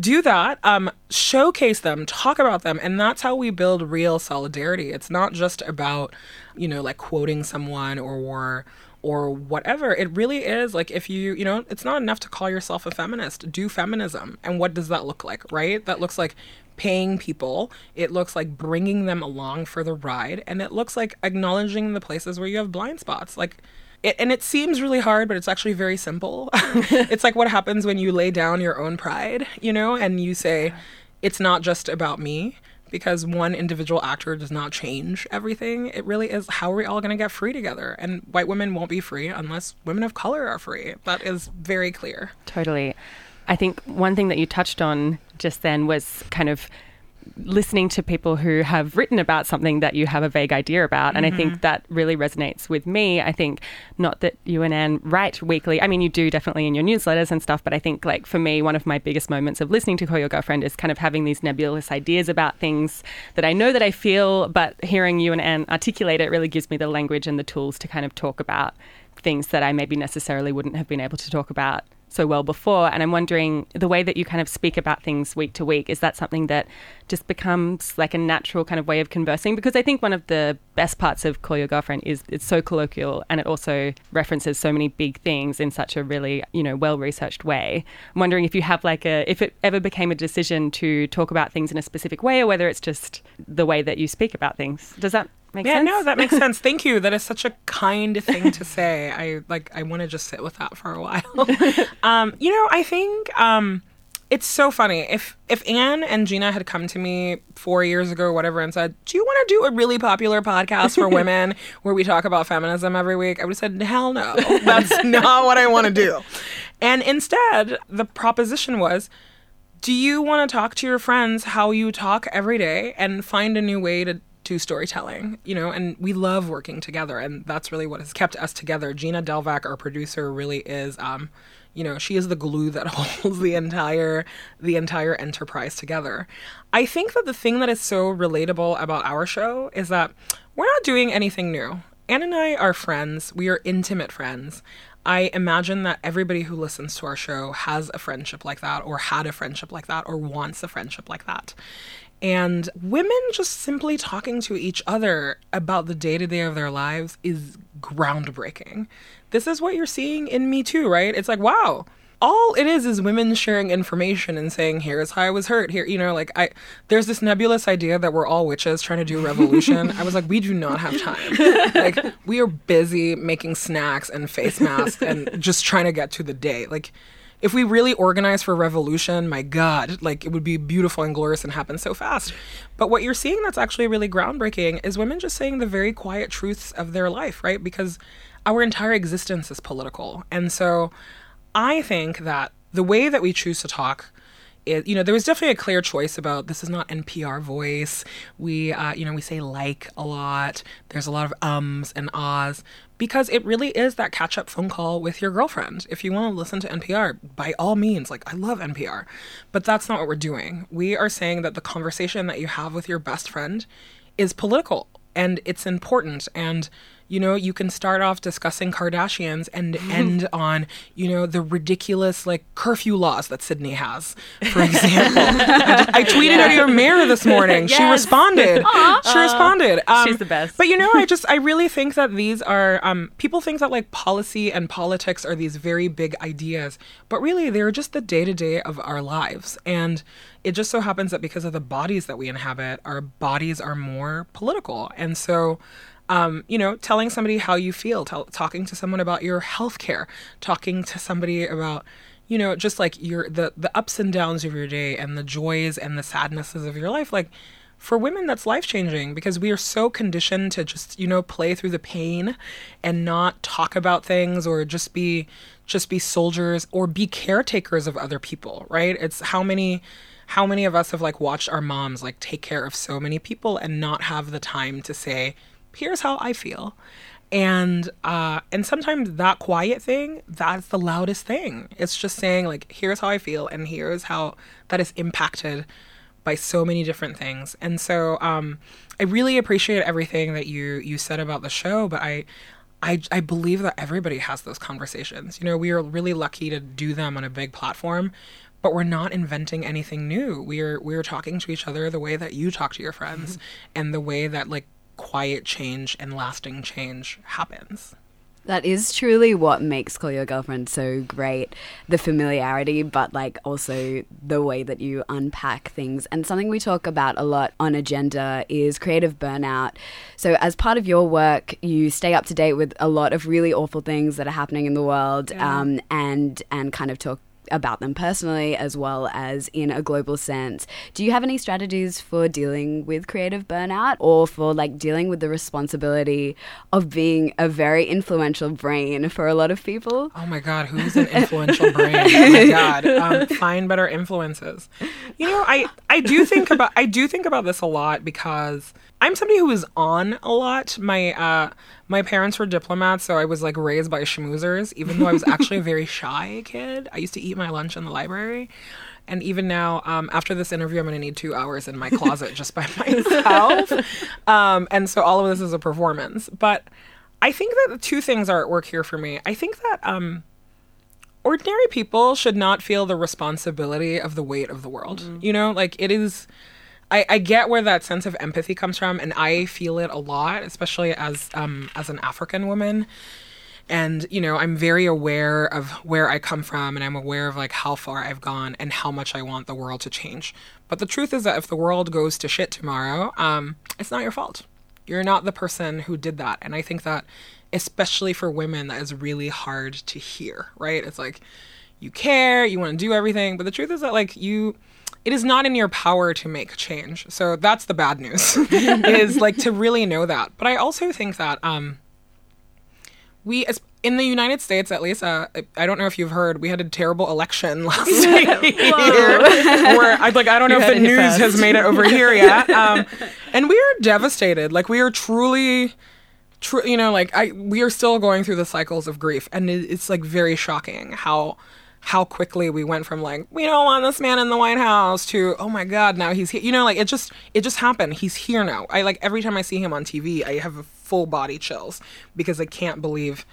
Do that. Um showcase them. Talk about them. And that's how we build real solidarity. It's not just about you know like quoting someone or or whatever. It really is like if you you know it's not enough to call yourself a feminist. Do feminism. And what does that look like right? That looks like paying people it looks like bringing them along for the ride and it looks like acknowledging the places where you have blind spots like it, and it seems really hard but it's actually very simple <laughs> it's like what happens when you lay down your own pride you know and you say it's not just about me because one individual actor does not change everything. It really is how are we all going to get free together? And white women won't be free unless women of color are free. That is very clear. Totally. I think one thing that you touched on just then was kind of listening to people who have written about something that you have a vague idea about. And I Mhm. think that really resonates with me. I think not that you and Ann write weekly. I mean, you do definitely in your newsletters and stuff, but I think like for me, one of my biggest moments of listening to Call Your Girlfriend is kind of having these nebulous ideas about things that I know that I feel, but hearing you and Ann articulate it really gives me the language and the tools to kind of talk about things that I maybe necessarily wouldn't have been able to talk about so well before. And I'm wondering the way that you kind of speak about things week to week, is that something that just becomes like a natural kind of way of conversing? Because I think one of the best parts of Call Your Girlfriend is it's so colloquial and it also references so many big things in such a really, you know, well researched way. I'm wondering if you have like a, if it ever became a decision to talk about things in a specific way or whether it's just the way that you speak about things. Does that make yeah, sense? no, that makes <laughs> sense. Thank you. That is such a kind thing to say. I like. I want to just sit with that for a while. <laughs> um, you know, I think um, it's so funny. If if Ann and Gina had come to me four years ago, or whatever, and said, "Do you want to do a really popular podcast for <laughs> women where we talk about feminism every week?" I would have said, "Hell no, that's not what I want to do." And instead, the proposition was. Do you want to talk to your friends how you talk every day and find a new way to do storytelling? You know, and we love working together, and that's really what has kept us together. Gina Delvac, our producer, really is, um, you know, she is the glue that <laughs> holds the entire the entire enterprise together. I think that the thing that is so relatable about our show is that we're not doing anything new. Ann and I are friends. We are intimate friends. I imagine that everybody who listens to our show has a friendship like that, or had a friendship like that, or wants a friendship like that. And women just simply talking to each other about the day to day of their lives is groundbreaking. This is what you're seeing in Me Too, right? It's like, wow, all it is is women sharing information and saying, here's how I was hurt. Here, you know, like I, there's this nebulous idea that we're all witches trying to do a revolution. I was like, we do not have time. <laughs> like, we are busy making snacks and face masks and just trying to get to the day. Like, if we really organize for revolution, my God, like it would be beautiful and glorious and happen so fast. But what you're seeing that's actually really groundbreaking is women just saying the very quiet truths of their life, right? Because our entire existence is political. And so I think that the way that we choose to talk is, you know, there was definitely a clear choice about this is not NPR voice. We, uh, you know, we say like a lot. There's a lot of ums and ahs because it really is that catch up phone call with your girlfriend. If you want to listen to NPR, by all means, like I love NPR, but that's not what we're doing. We are saying that the conversation that you have with your best friend is political and it's important and you know you can start off discussing kardashians and <laughs> end on you know the ridiculous like curfew laws that sydney has for example. I, <laughs> I tweeted at your mayor this morning. She responded. <laughs> Aw. she responded. Um, She's the best. but you know i just i really think that these are um, people think that like policy and politics are these very big ideas but really they're just the day-to-day of our lives. And it just so happens that because of the bodies that we inhabit our bodies are more political. And so um, you know, telling somebody how you feel, tell, talking to someone about your health care, talking to somebody about, you know, just like your the the ups and downs of your day and the joys and the sadnesses of your life. Like for women, that's life changing because we are so conditioned to just you know play through the pain and not talk about things or just be just be soldiers or be caretakers of other people. Right? It's how many how many of us have like watched our moms like take care of so many people and not have the time to say here's how I feel. And uh and sometimes that quiet thing, that's the loudest thing. It's just saying like here's how I feel and here's how that is impacted by so many different things. And so um I really appreciate everything that you you said about the show, but I I, I believe that everybody has those conversations. You know, we are really lucky to do them on a big platform, but we're not inventing anything new. We're we're talking to each other the way that you talk to your friends and the way that like quiet change and lasting change happens. That is truly what makes Call Your Girlfriend so great. The familiarity, but like also the way that you unpack things. And something we talk about a lot on Agenda is creative burnout. So, as part of your work, you stay up to date with a lot of really awful things that are happening in the world Yeah. um, and, and kind of talk about them personally as well as in a global sense. Do you have any strategies for dealing with creative burnout or for like dealing with the responsibility of being a very influential brain for a lot of people? Oh my God, who's an influential brain? Oh my God, um, <laughs> find better influences. You know, I I do think about I do think about this a lot because I'm somebody who is on a lot. My uh my parents were diplomats, so I was like raised by schmoozers. Even though I was <laughs> actually a very shy kid, I used to eat my lunch in the library. And even now, um, after this interview, I'm going to need two hours in my closet just by <laughs> myself. Um, and so all of this is a performance. But I think that the two things are at work here for me. I think that um, ordinary people should not feel the responsibility of the weight of the world. You know, like it is. I, I get where that sense of empathy comes from, and I feel it a lot, especially as um, as an African woman. And you know, I'm very aware of where I come from, and I'm aware of like how far I've gone and how much I want the world to change. But the truth is that if the world goes to shit tomorrow, um, it's not your fault. You're not the person who did that, and I think that especially for women, that is really hard to hear. Right? It's like you care, you want to do everything, but the truth is that like you it is not in your power to make change. So that's the bad news. <laughs> is like to really know that. But I also think that um we as in the United States at least uh, I don't know if you've heard we had a terrible election <laughs> last <laughs> year where I like I don't know You if the news first. has made it over here yet um, and we are devastated like we are truly tr- you know like I we are still going through the cycles of grief and it, it's like very shocking how how quickly we went from like we don't want this man in the White House to oh my god now he's here you know like it just it just happened. He's here now. I like every time I see him on TV I have full body chills because I can't believe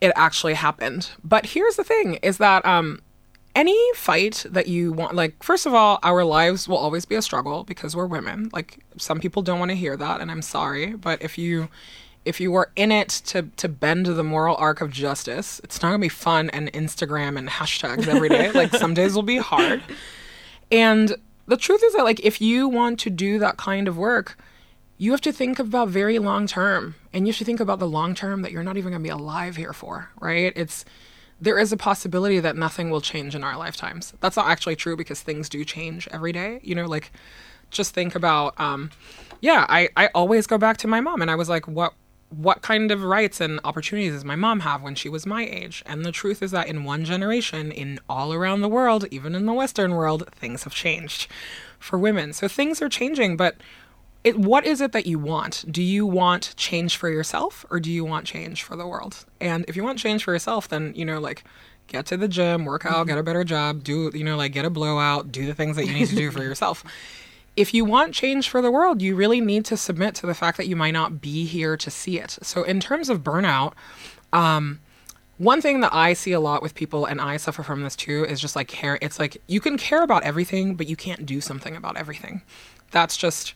it actually happened. But here's the thing is that um any fight that you want like first of all our lives will always be a struggle because we're women. Like some people don't want to hear that and i'm sorry but if you if you are in it to to bend the moral arc of justice it's not going to be fun and instagram and hashtags every day. <laughs> Like some days will be hard. And the truth is that like if you want to do that kind of work you have to think about very long term. And you have to think about the long term that you're not even going to be alive here for right? It's there is a possibility that nothing will change in our lifetimes. That's not actually true because things do change every day. You know like just think about um yeah i i always go back to my mom and i was like what what kind of rights and opportunities does my mom have when she was my age? And the truth is that in one generation, in all around the world, even in the Western world, things have changed for women. So things are changing, but it, what is it that you want? Do you want change for yourself or do you want change for the world? And if you want change for yourself, then, you know, like, get to the gym, work out, get mm-hmm. a better job, do, you know, like, get a blowout, do the things that you need to do for <laughs> yourself if you want change for the world, you really need to submit to the fact that you might not be here to see it. So, in terms of burnout, um, one thing that I see a lot with people, and I suffer from this too, is just like care. It's like you can care about everything, but you can't do something about everything. That's just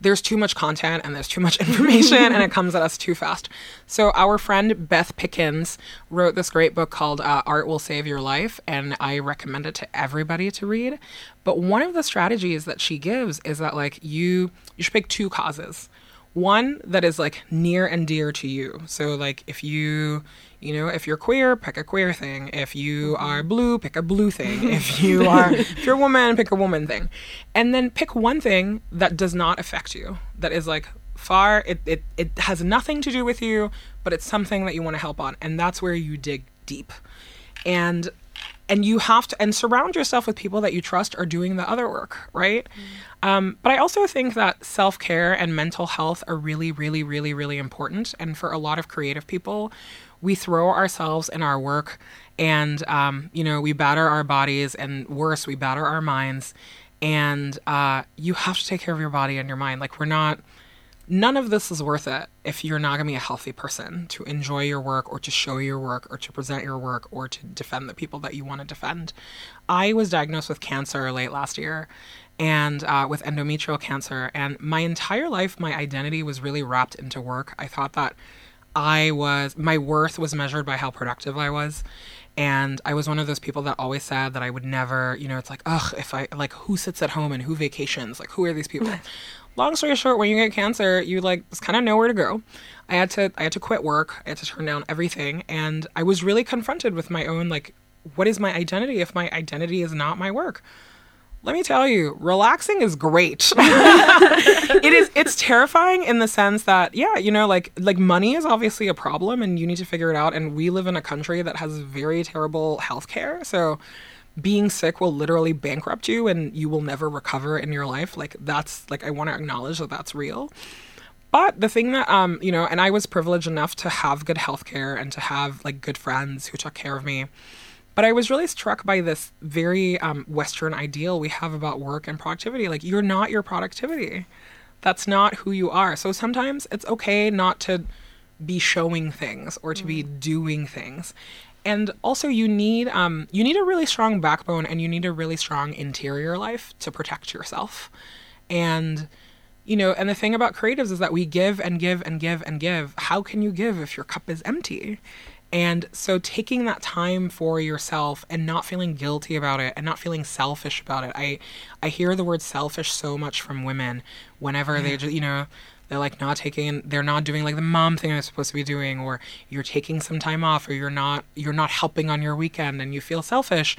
there's too much content and there's too much <laughs> information and it comes at us too fast. So our friend Beth Pickens wrote this great book called uh, Art Will Save Your Life and I recommend it to everybody to read. But one of the strategies that she gives is that like you you should pick two causes. One that is like near and dear to you. So like if you you know, if you're queer, pick a queer thing. If you mm-hmm. are blue, pick a blue thing. <laughs> If you are if you're a woman, pick a woman thing. And then pick one thing that does not affect you. That is like far it, it, it has nothing to do with you, but it's something that you want to help on. And that's where you dig deep. And and you have to and surround yourself with people that you trust are doing the other work right? Um, but i also think that self-care and mental health are really really really really important. And for a lot of creative people we throw ourselves in our work and um, you know we batter our bodies and worse we batter our minds. And uh, you have to take care of your body and your mind. Like we're not none of this is worth it if you're not going to be a healthy person to enjoy your work or to show your work or to present your work or to defend the people that you want to defend. I was diagnosed with cancer late last year and uh, with endometrial cancer. And my entire life, my identity was really wrapped into work. I thought that I was, my worth was measured by how productive I was. And I was one of those people that always said that I would never, you know, it's like, ugh, if I, like, who sits at home and who vacations? Like, who are these people? <laughs> long story short, when you get cancer, you like just kind of nowhere to go. I had to I had to quit work. I had to turn down everything, and I was really confronted with my own like, what is my identity if my identity is not my work? Let me tell you, relaxing is great. <laughs> it is it's terrifying in the sense that yeah, you know, like like money is obviously a problem and you need to figure it out and we live in a country that has very terrible healthcare. So being sick will literally bankrupt you and you will never recover in your life. Like that's like I want to acknowledge that that's real. But the thing that um, you know, and I was privileged enough to have good health care and to have like good friends who took care of me. But I was really struck by this very um, Western ideal we have about work and productivity. Like you're not your productivity. That's not who you are. So sometimes it's okay not to be showing things or to be doing things. And also you need um you need a really strong backbone and you need a really strong interior life to protect yourself. And you know and the thing about creatives is that we give and give and give and give. How can you give if your cup is empty? And so taking that time for yourself and not feeling guilty about it and not feeling selfish about it. I i hear the word selfish so much from women whenever they just you know they're like not taking they're not doing like the mom thing they're supposed to be doing or you're taking some time off or you're not you're not helping on your weekend and you feel selfish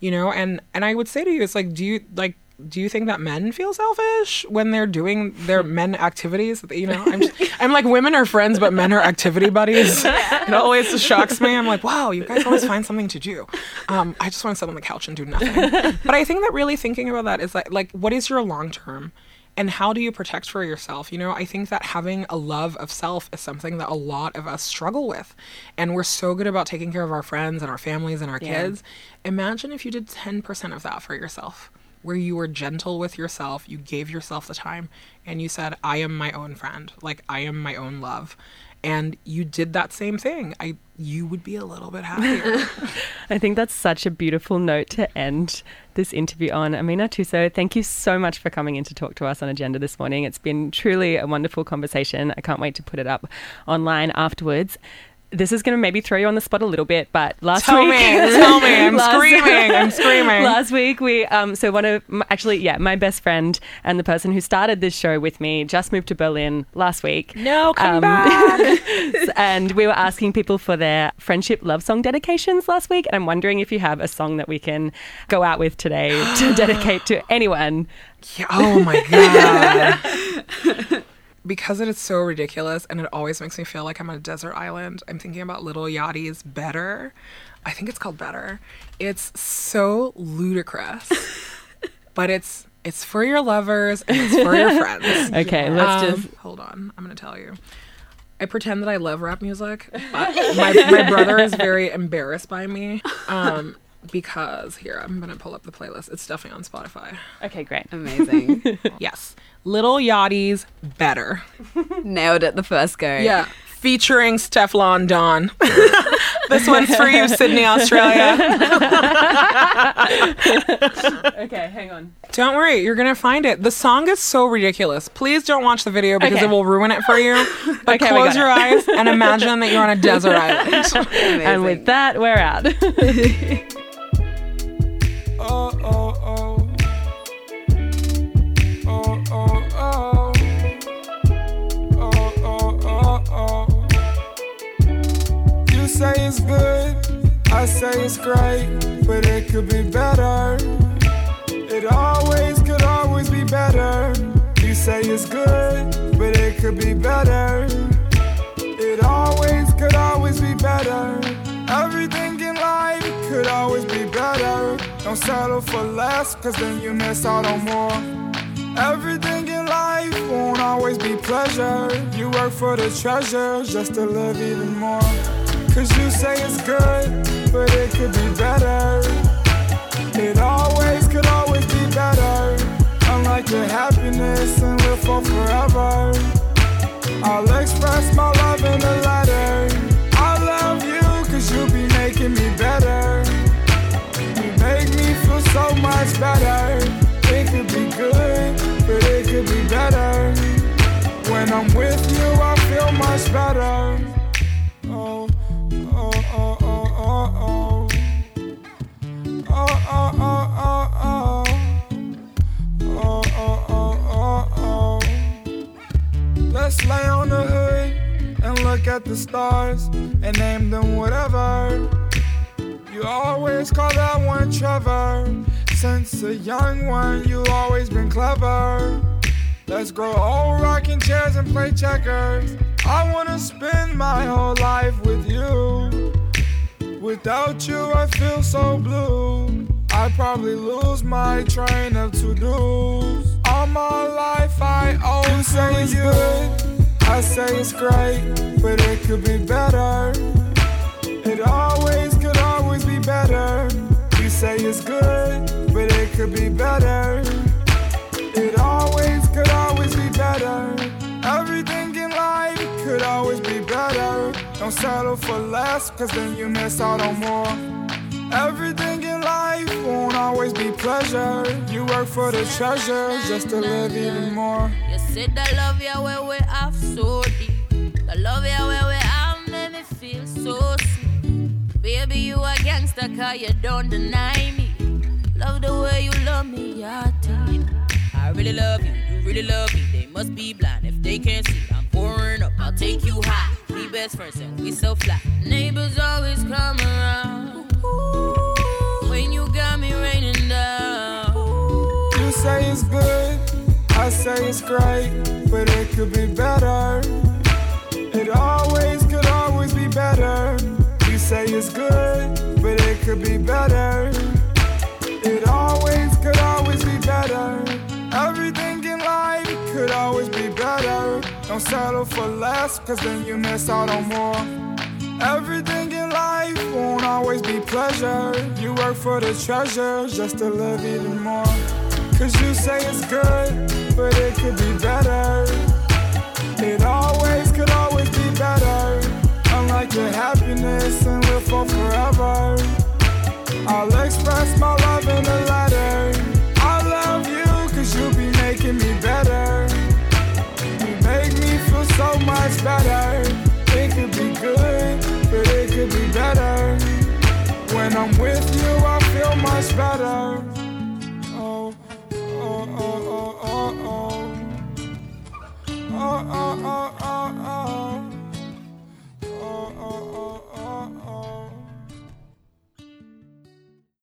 you know? And and i would say to you it's like do you like do you think that men feel selfish when they're doing their <laughs> men activities? You know i'm just, i'm like women are friends but men are activity buddies. <laughs> It always shocks me. I'm like wow you guys always find something to do. Um, i just want to sit on the couch and do nothing. <laughs> But i think that really thinking about that is like like what is your long term and how do you protect for yourself? You know i think that having a love of self is something that a lot of us struggle with and we're so good about taking care of our friends and our families and our Yeah. kids. Imagine if you did 10% of that for yourself where you were gentle with yourself you gave yourself the time and you said i am my own friend. Like i am my own love. And you did that same thing. I you would be a little bit happier <laughs> I think that's such a beautiful note to end this interview on. Aminatou Sow, thank you so much for coming in to talk to us on Agenda this morning. It's been truly a wonderful conversation. I can't wait to put it up online afterwards. This is going to maybe throw you on the spot a little bit, but last Tell week, me, <laughs> tell me. I'm screaming, I'm <laughs> screaming. Last week, we um, so one of actually, yeah, my best friend and the person who started this show with me just moved to Berlin last week. No, come Um, back. <laughs> and we were asking people for their friendship love song dedications last week. And I'm wondering if you have a song that we can go out with today to <gasps> dedicate to anyone. Yeah, oh my god. Because it is so ridiculous and it always makes me feel like I'm on a desert island. I'm thinking about Lil Yachty's Better. I think it's called Better. It's so ludicrous. <laughs> but it's it's for your lovers and it's for your friends. <laughs> Okay, let's Um, just- hold on. I'm going to tell you. I pretend that I love rap music. but <laughs> my, my brother is very embarrassed by me. Um, because here, I'm going to pull up the playlist. It's definitely on Spotify. Okay, great. Amazing. yes. Lil Yachty's Better. <laughs> Nailed it the first go. Yeah. Featuring Stefflon Don. <laughs> this one's for you, Sydney, Australia. <laughs> okay, hang on. Don't worry, you're gonna find it. The song is so ridiculous. Please don't watch the video because Okay. it will ruin it for you. But Okay, we close got your eyes and imagine that you're on a desert island. And with that, we're out. Oh, oh. Oh, say it's good, I say it's great, but it could be better. It always could always be better. You say it's good, but it could be better. It always could always be better. Everything in life could always be better. Don't settle for less, cause then you miss out on more. Everything in life won't always be pleasure. You work for the treasure just to live even more. Cause you say it's good, but it could be better. It always could always be better. Unlike your happiness and live for forever. I'll express my love in a letter. I love you cause you be making me better. You make me feel so much better. It could be good, but it could be better. When I'm with you, I feel much better. Let's lay on the hood and look at the stars and name them whatever. You always call that one Trevor. Since a young one, you always been clever. Let's grow old rocking chairs and play checkers. I wanna spend my whole life with you. Without you, I feel so blue. I probably lose my train of to dos. All my life, I owe say it's good. I say it's great, but it could be better. It always could always be better. You say it's good, but it could be better. It always could always be better. Everything in life could always be better. Don't settle for less, cause then you miss out on more. Everything in life won't always be pleasure. You work for the treasure just to live even more. You said I love you where we have so deep. I love you where we have made me feel so sweet. Baby, you a gangster cause you don't deny me. Love the way you love me, yeah, deep. I really love you, you really love me. They must be blind if they can't see. I'm pouring up, I'll take you high. We best friends and we so fly. Neighbors always come around. When you got me raining down. You say it's good, I say it's great, but it could be better. It always could always be better. You say it's good, but it could be better. It always could always be better. Life could always be better. Don't settle for less, cause then you miss out on more. Everything in life won't always be pleasure. You work for the treasure just to live even more. Cause you say it's good, but it could be better. It always could always be better. Unlike your happiness and live for forever. I'll express my love in a better. It could be good, but it could be better. When I'm with you, I feel much better. Oh, oh, oh, oh, oh, oh. Oh, oh, oh, oh, oh.